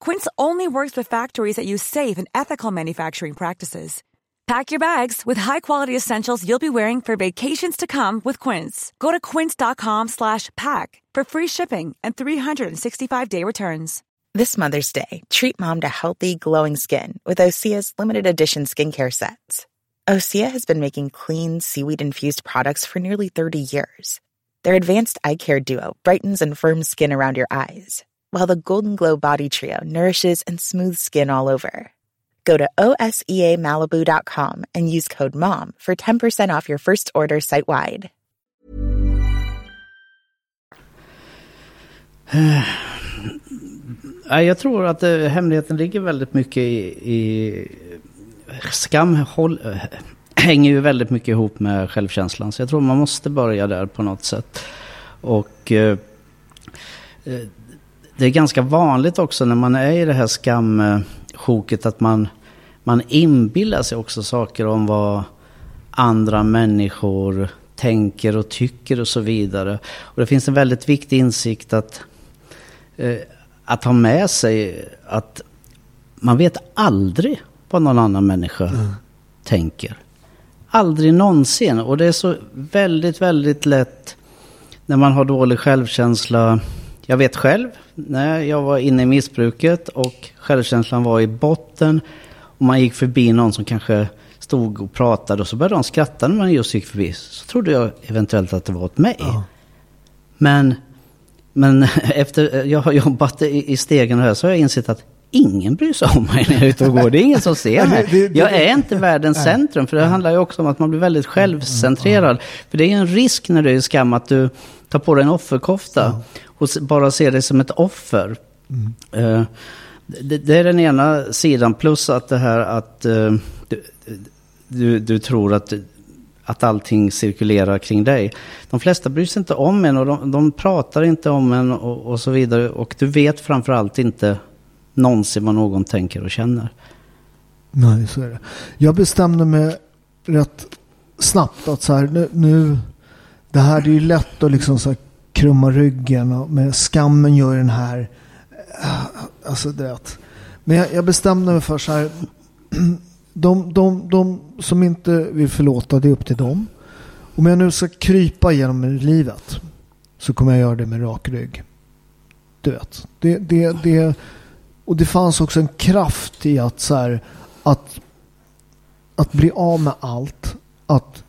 S7: Quince only works with factories that use safe and ethical manufacturing practices. Pack your bags with high-quality essentials you'll be wearing for vacations to come with Quince. Go to quince.com slash pack for free shipping and 365-day returns.
S8: This Mother's Day, treat mom to healthy, glowing skin with Osea's limited edition skincare sets. Osea has been making clean, seaweed infused products for nearly 30 years. Their advanced eye care duo brightens and firms skin around your eyes, while the Golden Glow Body Trio nourishes and smooths skin all over. Go to OSEAMalibu.com and use code MOM for 10% off your first order site wide.
S2: Jag tror att eh, hemligheten ligger väldigt mycket i... i skam håll, eh, hänger ju väldigt mycket ihop med självkänslan. Så jag tror man måste börja där på något sätt. Och eh, eh det är ganska vanligt också när man är i det här skamsjoket att man, man inbillar sig också saker om vad andra människor tänker och tycker och så vidare. Och det finns en väldigt viktig insikt att, eh, att ha med sig att man vet aldrig vad någon annan människa mm. tänker. Aldrig någonsin. Och det är så väldigt, väldigt lätt när man har dålig självkänsla. Jag vet själv när jag var inne i missbruket och självkänslan var i botten. Och man gick förbi någon som kanske stod och pratade och så började de skratta när man just gick förbi. Så trodde jag eventuellt att det var åt mig. Ja. Men, men efter jag har jobbat i, i stegen här så har jag insett att ingen bryr sig om mig när jag är ute och går. Det är ingen som ser mig. Jag är inte världens centrum. För det handlar ju också om att man blir väldigt självcentrerad. För det är en risk när du är i skam att du tar på dig en offerkofta. Och bara ser dig som ett offer. Mm. Det, det, är den ena sidan. Plus att det här att uh, du, du, du, tror att, att allting cirkulerar kring dig. De flesta bryr sig inte om en och de, de pratar inte om en och, och så vidare. Och du vet framförallt inte någonsin vad någon tänker och känner.
S1: Nej, så är det. Jag bestämde mig rätt snabbt att så här, nu, nu det här det är ju lätt att liksom så här krumma ryggen och med skammen gör den här, eh, alltså det. Men jag, jag bestämde mig för så här, de, de, de som inte vill förlåta, det är upp till dem. Om jag nu ska krypa genom livet så kommer jag göra det med rak rygg. Du vet, det, det, det, och det fanns också en kraft i att så här, att, att bli av med allt. Att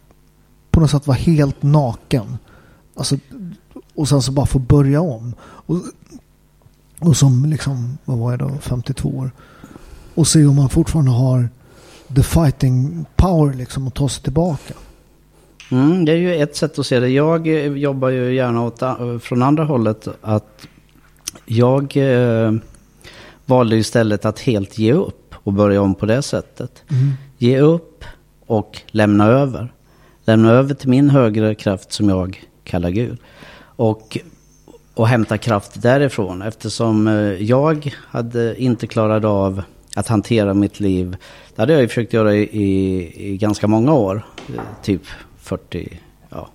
S1: på något sätt vara helt naken. Alltså, och sen så bara få börja om. Och, och som liksom, vad var jag då, 52 år. Och se om man fortfarande har the fighting power liksom att ta sig tillbaka.
S2: Mm, det är ju ett sätt att se det. Jag jobbar ju gärna åt, från andra hållet. Att jag eh, valde istället att helt ge upp och börja om på det sättet. Mm. Ge upp och lämna över. Lämna över till min högre kraft som jag kallar Gud. Och, och hämta kraft därifrån eftersom eh, jag hade inte klarat av att hantera mitt liv. Det hade jag ju försökt göra i, i, i ganska många år. Typ 40, ja,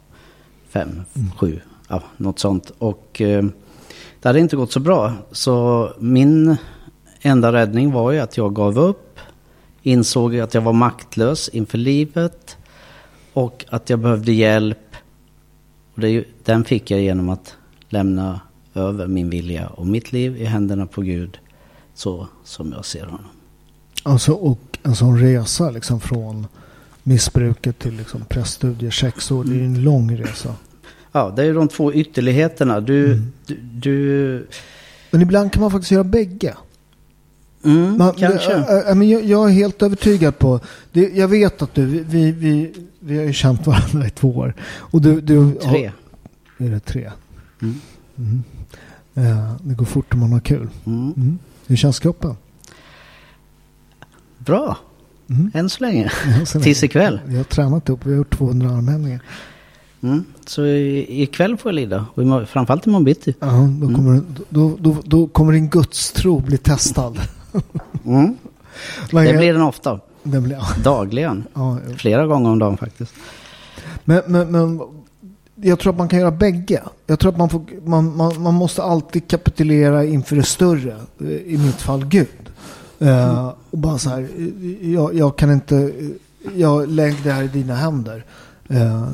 S2: 5, mm. 7, ja, något sånt. Och eh, det hade inte gått så bra. Så min enda räddning var ju att jag gav upp. Insåg att jag var maktlös inför livet. Och att jag behövde hjälp. Och det, den fick jag genom att lämna över min vilja och mitt liv i händerna på Gud. Så som jag ser honom.
S1: Alltså och en sån resa liksom från missbruket till liksom präststudier, sex år. Det är en lång resa.
S2: Ja, det är de två ytterligheterna. Du, mm. du, du,
S1: Men ibland kan man faktiskt göra bägge.
S2: Mm, Man, kanske. Äh,
S1: äh, men jag, jag, är helt övertygad på, det, jag vet att du, vi, vi, vi har ju känt varandra i två år. Och du, du,
S2: tre.
S1: Har, är det tre? Mm. Mm. Äh, det går fort om man har kul. Mm. mm. Hur känns kroppen?
S2: Bra. Mm. Än så länge. så länge. Tills ikväll.
S1: Vi har tränat upp, vi har gjort 200 armhävningar.
S2: Mm. Så ikväll får jag lida. Och framförallt imorgon bitti.
S1: Ja, då kommer, mm. då, då, då kommer din gudstro bli testad.
S2: Mm. det blir den ofta. Det blir, Dagligen. Ja, Flera gånger om dagen faktiskt.
S1: Men, men, men jag tror att man kan göra bägge. Jag tror att man, får, man, man, man måste alltid kapitulera inför det större. I mitt fall Gud. Uh, och bara så här, jag, jag, kan inte, jag lägger det här i dina händer. Uh,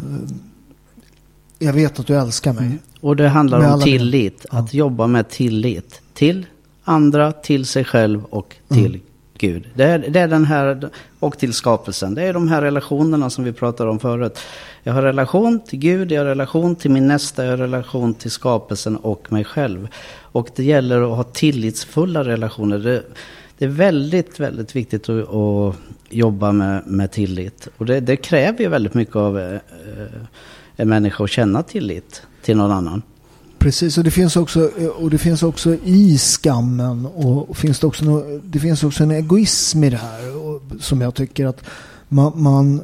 S1: jag vet att du älskar mig. Mm.
S2: Och det handlar om tillit. Att jobba med tillit. Till andra, till sig själv och till mm. Gud. Det är, det är den här, och till skapelsen. Det är de här relationerna som vi pratade om förut. Jag har relation till Gud, jag har relation till min nästa, jag har relation till skapelsen och mig själv. Och det gäller att ha tillitsfulla relationer. Det, det är väldigt, väldigt viktigt att, att jobba med, med tillit. Och det, det, kräver ju väldigt mycket av eh, en människa att känna tillit till någon annan.
S1: Precis, och det finns också, eh, och det finns också i skammen och finns det, också no, det finns också en egoism i det här och, som jag tycker att man, man,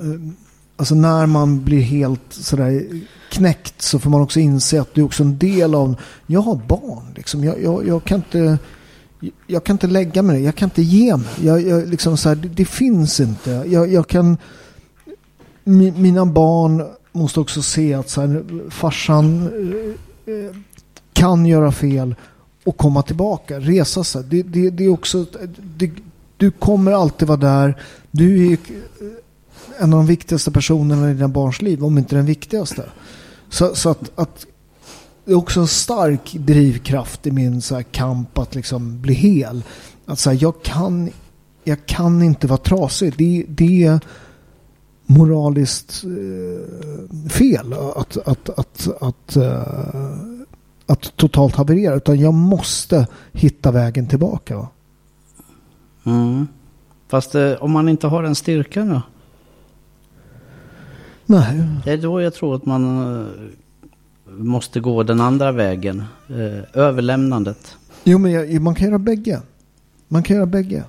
S1: alltså när man blir helt sådär knäckt så får man också inse att det är också en del av, jag har barn liksom, jag, jag, jag kan inte jag kan inte lägga mig jag kan inte ge mig. Jag, jag liksom så här, det, det, finns inte. Jag, jag kan, mi, mina barn måste också se att så här, farsan eh, kan göra fel och komma tillbaka, resa sig. Det, det, det är också, det, du kommer alltid vara där. Du är eh, en av de viktigaste personerna i dina barns liv, om inte den viktigaste. Så, så att, att det är också en stark drivkraft i min så kamp att liksom bli hel. Att så här, jag, kan, jag kan inte vara trasig. Det, det är moraliskt eh, fel att, att, att, att, uh, att totalt haverera. Utan jag måste hitta vägen tillbaka. Va?
S2: Mm. Fast eh, om man inte har den styrkan då?
S1: Nej.
S2: Det är då jag tror att man eh, måste gå den andra vägen. Eh, överlämnandet.
S1: Jo, men jag, man kan göra bägge. Man kan göra bägge.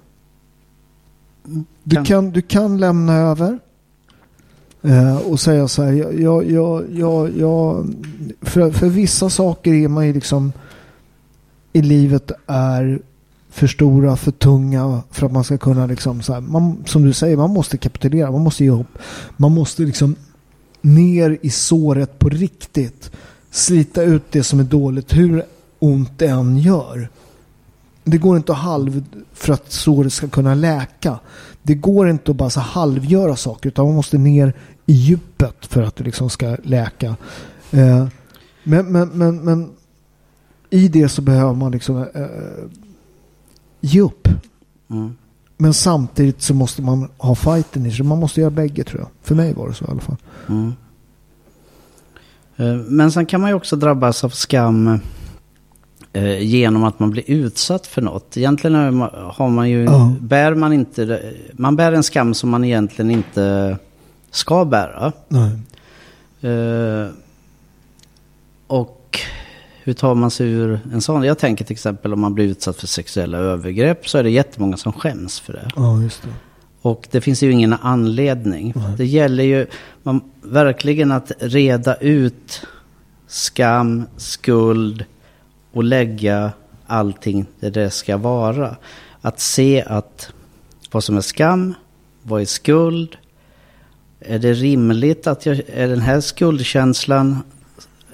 S1: Du kan du kan lämna över. Eh, och säga så här. Jag, jag, jag, jag, för, för vissa saker är man ju liksom i livet är för stora, för tunga för att man ska kunna liksom så här, man, som du säger, man måste kapitulera, man måste ge upp. Man måste liksom ner i såret på riktigt. Slita ut det som är dåligt, hur ont det än gör. Det går inte att halv för att såret ska kunna läka. Det går inte att bara så halvgöra saker utan man måste ner i djupet för att det liksom ska läka. Eh, men, men, men, men i det så behöver man liksom eh, ge upp. Mm. Men samtidigt så måste man ha fighten i sig. Man måste göra bägge tror jag. För mig var det så i alla fall. Mm.
S2: Eh, men sen kan man ju också drabbas av skam eh, genom att man blir utsatt för något. Egentligen har man ju, uh. bär man inte, man bär en skam som man egentligen inte ska bära. Uh, och hur tar man sig ur en sån? Jag tänker till exempel om man blir utsatt för sexuella övergrepp så är det jättemånga som skäms för det.
S1: Ja, just det.
S2: Och det finns ju ingen anledning. Nej. Det gäller ju man, verkligen att reda ut skam, skuld och lägga allting där det ska vara. Att se att vad som är skam, vad är skuld? Är det rimligt att jag, är den här skuldkänslan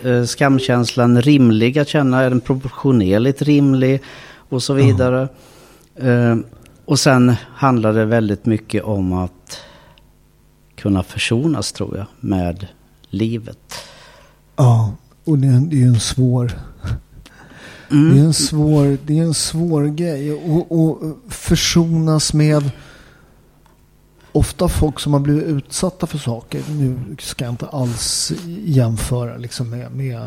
S2: Eh, skamkänslan rimlig att känna? Är den proportionerligt rimlig? Och så vidare. Mm. och sen handlar det väldigt mycket om att kunna försonas tror jag med livet.
S1: Ja, och det är, det är en svår... Mm. Det, är en svår, det är en svår grej. Och, och försonas med ofta folk som har blivit utsatta för saker, nu ska jag inte alls jämföra liksom med, med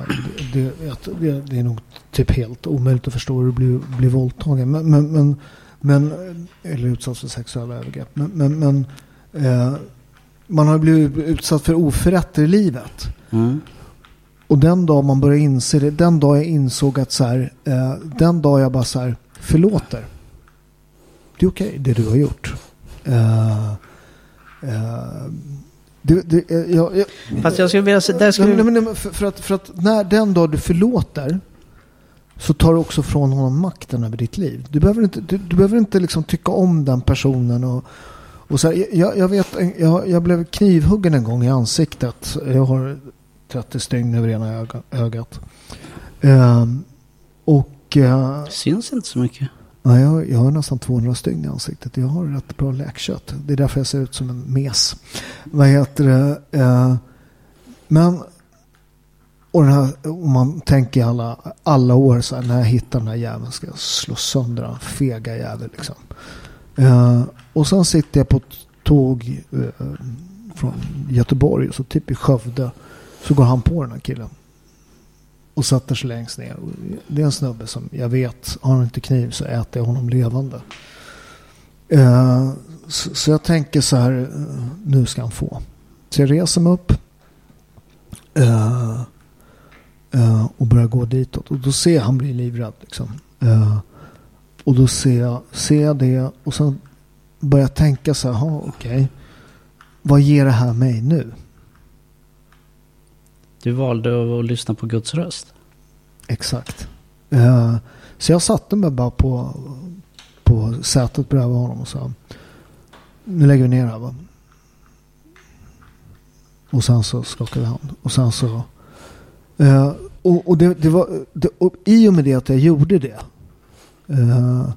S1: det, det, det, är nog typ helt omöjligt att förstå hur du blir, blir våldtagen. Men, men, men, men, eller utsatt för sexuella övergrepp. Men, men, men eh, man har blivit utsatt för oförrätter i livet.
S2: Mm.
S1: Och den dag man börjar inse det, den dag jag insåg att så här, eh, den dag jag bara så här, förlåter. Det är okej okay, det du har gjort. Uh, det, det, jag, jag,
S2: Fast jag skulle vilja säga... Skulle...
S1: Nej, nej, för, för, att, för att när den dag du förlåter så tar du också från honom makten över ditt liv. Du behöver inte, du, du behöver inte liksom tycka om den personen. Och, och så här, jag, jag, vet, jag, jag blev knivhuggen en gång i ansiktet. Jag har 30 stygn över ena öga, ögat. Uh, och... Uh,
S2: Syns inte så mycket.
S1: Nej, jag, jag har nästan 200 stygn i ansiktet. Jag har rätt bra läkkött. Det är därför jag ser ut som en mes. Vad heter det? Eh, men och den här, om man tänker alla, alla år så här, när jag hittar den här jäveln ska jag slå sönder den fega jävel liksom. Eh, och sen sitter jag på ett tåg eh, från Göteborg och så typ i Skövde så går han på den här killen och sätter sig längst ner. Det är en snubbe som jag vet, har han inte kniv så äter jag honom levande. Eh, så, så, jag tänker så här, eh, nu ska han få. Så jag reser mig upp uh, och börjar gå ditåt. Och då ser jag han blir livrädd. Liksom. och då ser jag, ser jag det och sen börjar jag tänka så här, okej. Okay, vad ger det här mig nu?
S2: Du valde att lyssna på Guds röst.
S1: Exakt. Eh, så jag satte mig bara på, på sätet bredvid honom och sa nu lägger vi ner här va. Och sen så skakade vi hand. Och sen så... Eh, och och, det, det var, det, och i och med det att jag gjorde det. Eh,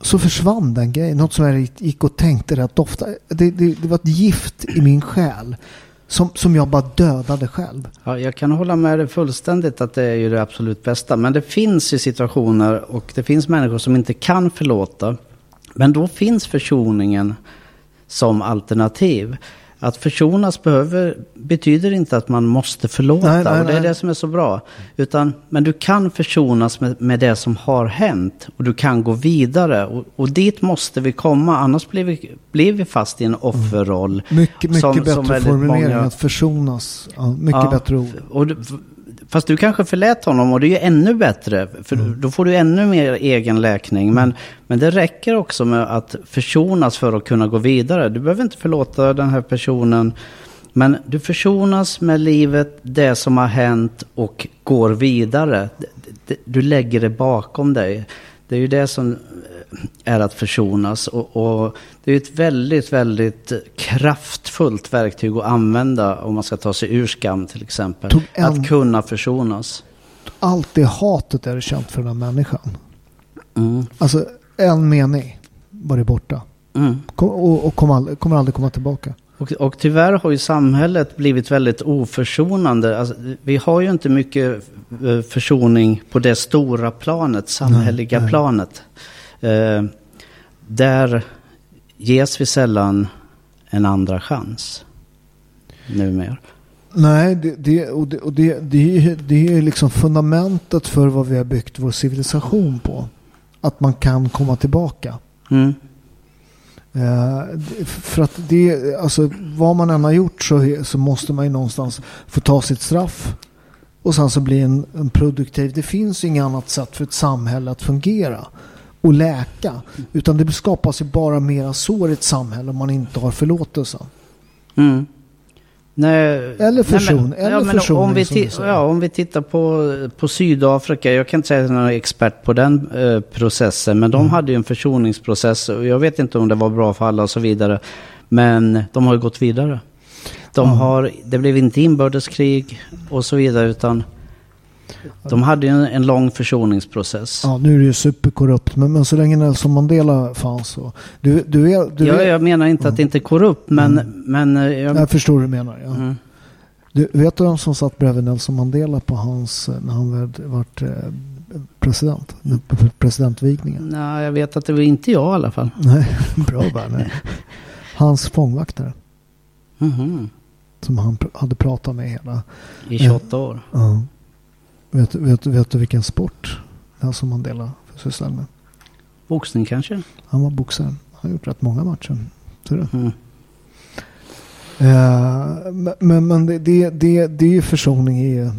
S1: så försvann den grejen. Något som jag gick och tänkte rätt ofta. Det, det, det var ett gift i min själ. Som, som jag bara dödade själv.
S2: Ja, jag kan hålla med dig fullständigt att det är ju det absolut bästa. Men det finns ju situationer och det finns människor som inte kan förlåta. Men då finns försoningen som alternativ. Att försonas behöver, betyder inte att man måste förlåta.
S1: Nej, nej,
S2: och det är det som är så bra. Utan, men du kan försonas med, med det som har hänt. Och du kan gå vidare. Och, och dit måste vi komma. Annars blir vi, blir vi fast i en offerroll.
S1: Mycket, mycket
S2: som- som
S1: bättre
S2: väldigt
S1: formulering.
S2: många-
S1: Att försonas. Ja, mycket
S2: Ja,
S1: bättre ord.
S2: Och fast du kanske förlät honom och det är ju ännu bättre. För
S1: Mm.
S2: då får du ännu mer egen läkning. Men, men det räcker också med att försonas för att kunna gå vidare. Du behöver inte förlåta den här personen. Men du försonas med livet, det som har hänt och går vidare. Du lägger det bakom dig. Det är ju det som är att försonas. Och, och det är ett väldigt, väldigt kraftfullt verktyg att använda om man ska ta sig ur skam till exempel.
S1: En-
S2: Att kunna försonas.
S1: Allt det hatet är känt för den här människan.
S2: Mm.
S1: Alltså en mening var det borta.
S2: Mm.
S1: Kom, och och kom all, kommer aldrig komma tillbaka.
S2: Och, och tyvärr har ju samhället blivit väldigt oförsonande. Alltså, vi har ju inte mycket eh, försoning på det stora planet, samhälleliga
S1: Nej, nej.
S2: planet. Eh, där ges vi sällan en andra chans. Numera.
S1: Nej, det, det, och det, och det, det, det är liksom fundamentet för vad vi har byggt vår civilisation på. Att man kan komma tillbaka.
S2: Mm.
S1: Eh, för att det, alltså vad man än har gjort så, så måste man ju någonstans få ta sitt straff. Och sen så bli en, en produktiv. Det finns ju inget annat sätt för ett samhälle att fungera och läka. Utan det skapas ju bara mera sår i ett samhälle om man inte har förlåtelse.
S2: Mm. Nej,
S1: Eller förson-
S2: nej, men-
S1: eller
S2: ja,
S1: försoning,
S2: om vi, ti- ja, om vi tittar på, på Sydafrika, jag kan inte säga att jag är expert på den eh, processen, men
S1: Mm.
S2: de hade ju en försoningsprocess och jag vet inte om det var bra för alla och så vidare. Men de har ju gått vidare. De
S1: Ja.
S2: har, det blev inte inbördeskrig och så vidare, utan de hade ju en, en lång försoningsprocess.
S1: Ja, nu är det ju superkorrupt. Men, men så länge Nelson Mandela fanns så. Du, du är... Du
S2: jag,
S1: är
S2: jag menar inte att det inte är korrupt, men, men eh, jag,
S1: jag förstår vad du menar. Ja.
S2: mm.
S1: Du, vet du vem som satt bredvid Nelson Mandela på hans, eh, när han var, vart eh, president? Presidentvigningen?
S2: Nej, jag vet att det var inte jag i alla fall.
S1: Nej, bra Werner. Hans fångvaktare.
S2: Mhm.
S1: Som han hade pratat med hela.
S2: I 28 år.
S1: Ja. Vet, vet, vet du vilken sport Nelson Mandela sysslade med?
S2: Boxning kanske?
S1: Han var boxare. Han har gjort rätt många matcher. Ser du?
S2: Mm.
S1: Eh, men- men det, det, det, det är ju försoning i...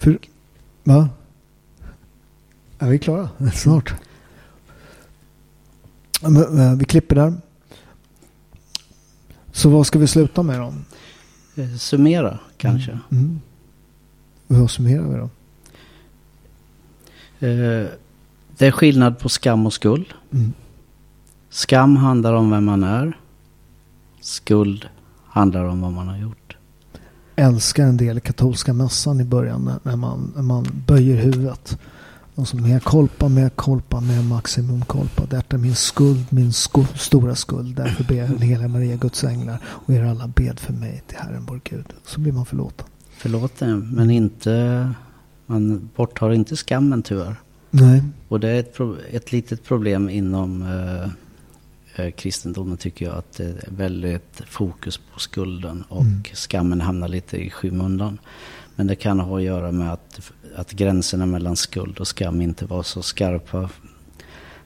S1: För, va? Är vi klara? Snart. Men, eh, vi klipper där. Så vad ska vi sluta med då?
S2: Eh, Summera kanske.
S1: Mm. Vad summerar vi då?
S2: Eh, det är skillnad på skam och skuld.
S1: Mm.
S2: Skam handlar om vem man är. Skuld handlar om vad man har gjort.
S1: Älskar en del katolska mässan i början när, när, man, när man böjer huvudet. Och så mer kolpa, mer kolpa, mer maximum kolpa. Detta är min skuld, min sko- stora skuld. Därför ber jag den heliga Maria, Guds änglar och er alla bed för mig till Herren vår Gud. Så blir man förlåten.
S2: Förlåt det, men inte... Man borttar inte skammen tyvärr.
S1: Nej.
S2: Och det är ett, ett litet problem inom eh, eh, kristendomen tycker jag. Att det är väldigt fokus på skulden och
S1: Mm.
S2: skammen hamnar lite i skymundan. Men det kan ha att göra med att, att gränserna mellan skuld och skam inte var så skarpa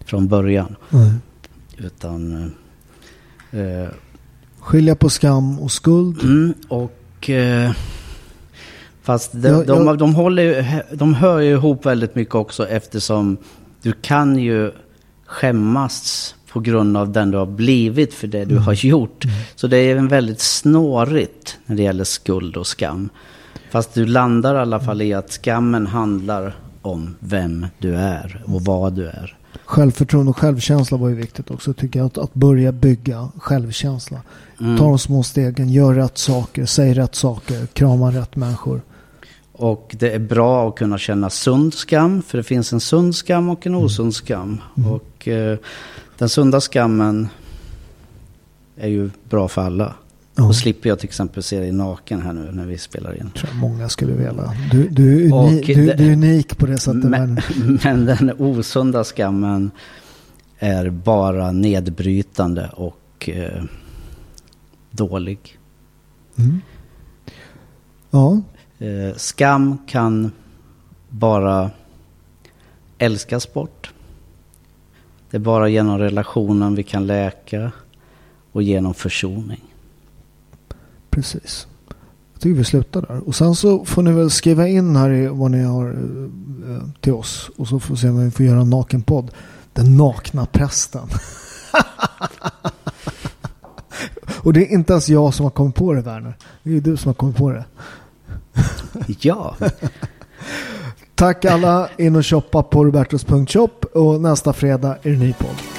S2: från början.
S1: Nej.
S2: Utan... Eh, eh,
S1: Skilja på skam och skuld.
S2: Mm, och... Eh, fast de,
S1: Jag-
S2: de,
S1: jag-
S2: de, håller ju, de hör ju ihop väldigt mycket också eftersom du kan ju skämmas på grund av den du har blivit för det du
S1: Mm.
S2: har gjort. Så det är en väldigt snårigt när det gäller skuld och skam. Fast du landar i alla fall i att skammen handlar om vem du är och vad du är.
S1: självförtroende och självkänsla var ju viktigt också tycker jag. Att, att börja bygga självkänsla.
S2: Mm.
S1: Ta de små stegen, gör rätt saker, säg rätt saker, krama rätt människor.
S2: Och det är bra att kunna känna sund skam. För det finns en sund skam och en osund skam.
S1: Mm.
S2: Och eh, den sunda skammen är ju bra för alla.
S1: Ja.
S2: Och slipper jag till exempel se dig naken här nu när vi spelar in.
S1: tror jag många skulle vilja. Du, du, är,
S2: Och
S1: uni, du,
S2: det-
S1: du är unik på det sättet.
S2: Men, men den osunda skammen är bara nedbrytande och eh, dålig.
S1: Mm. Ja,
S2: Eh, skam kan bara älskas bort. Det är bara genom relationen vi kan läka och genom försoning.
S1: precis. Jag tycker vi slutar där. Och sen så får ni väl skriva in här i vad ni har eh, eh, till oss. Och så får vi se om vi får göra en nakenpodd. Den nakna prästen. och det är inte ens jag som har kommit på det Werner. Det är ju du som har kommit på det.
S2: Ja,
S1: Tack alla. In och shoppa på robertos.shop. Och nästa fredag är det ny podd.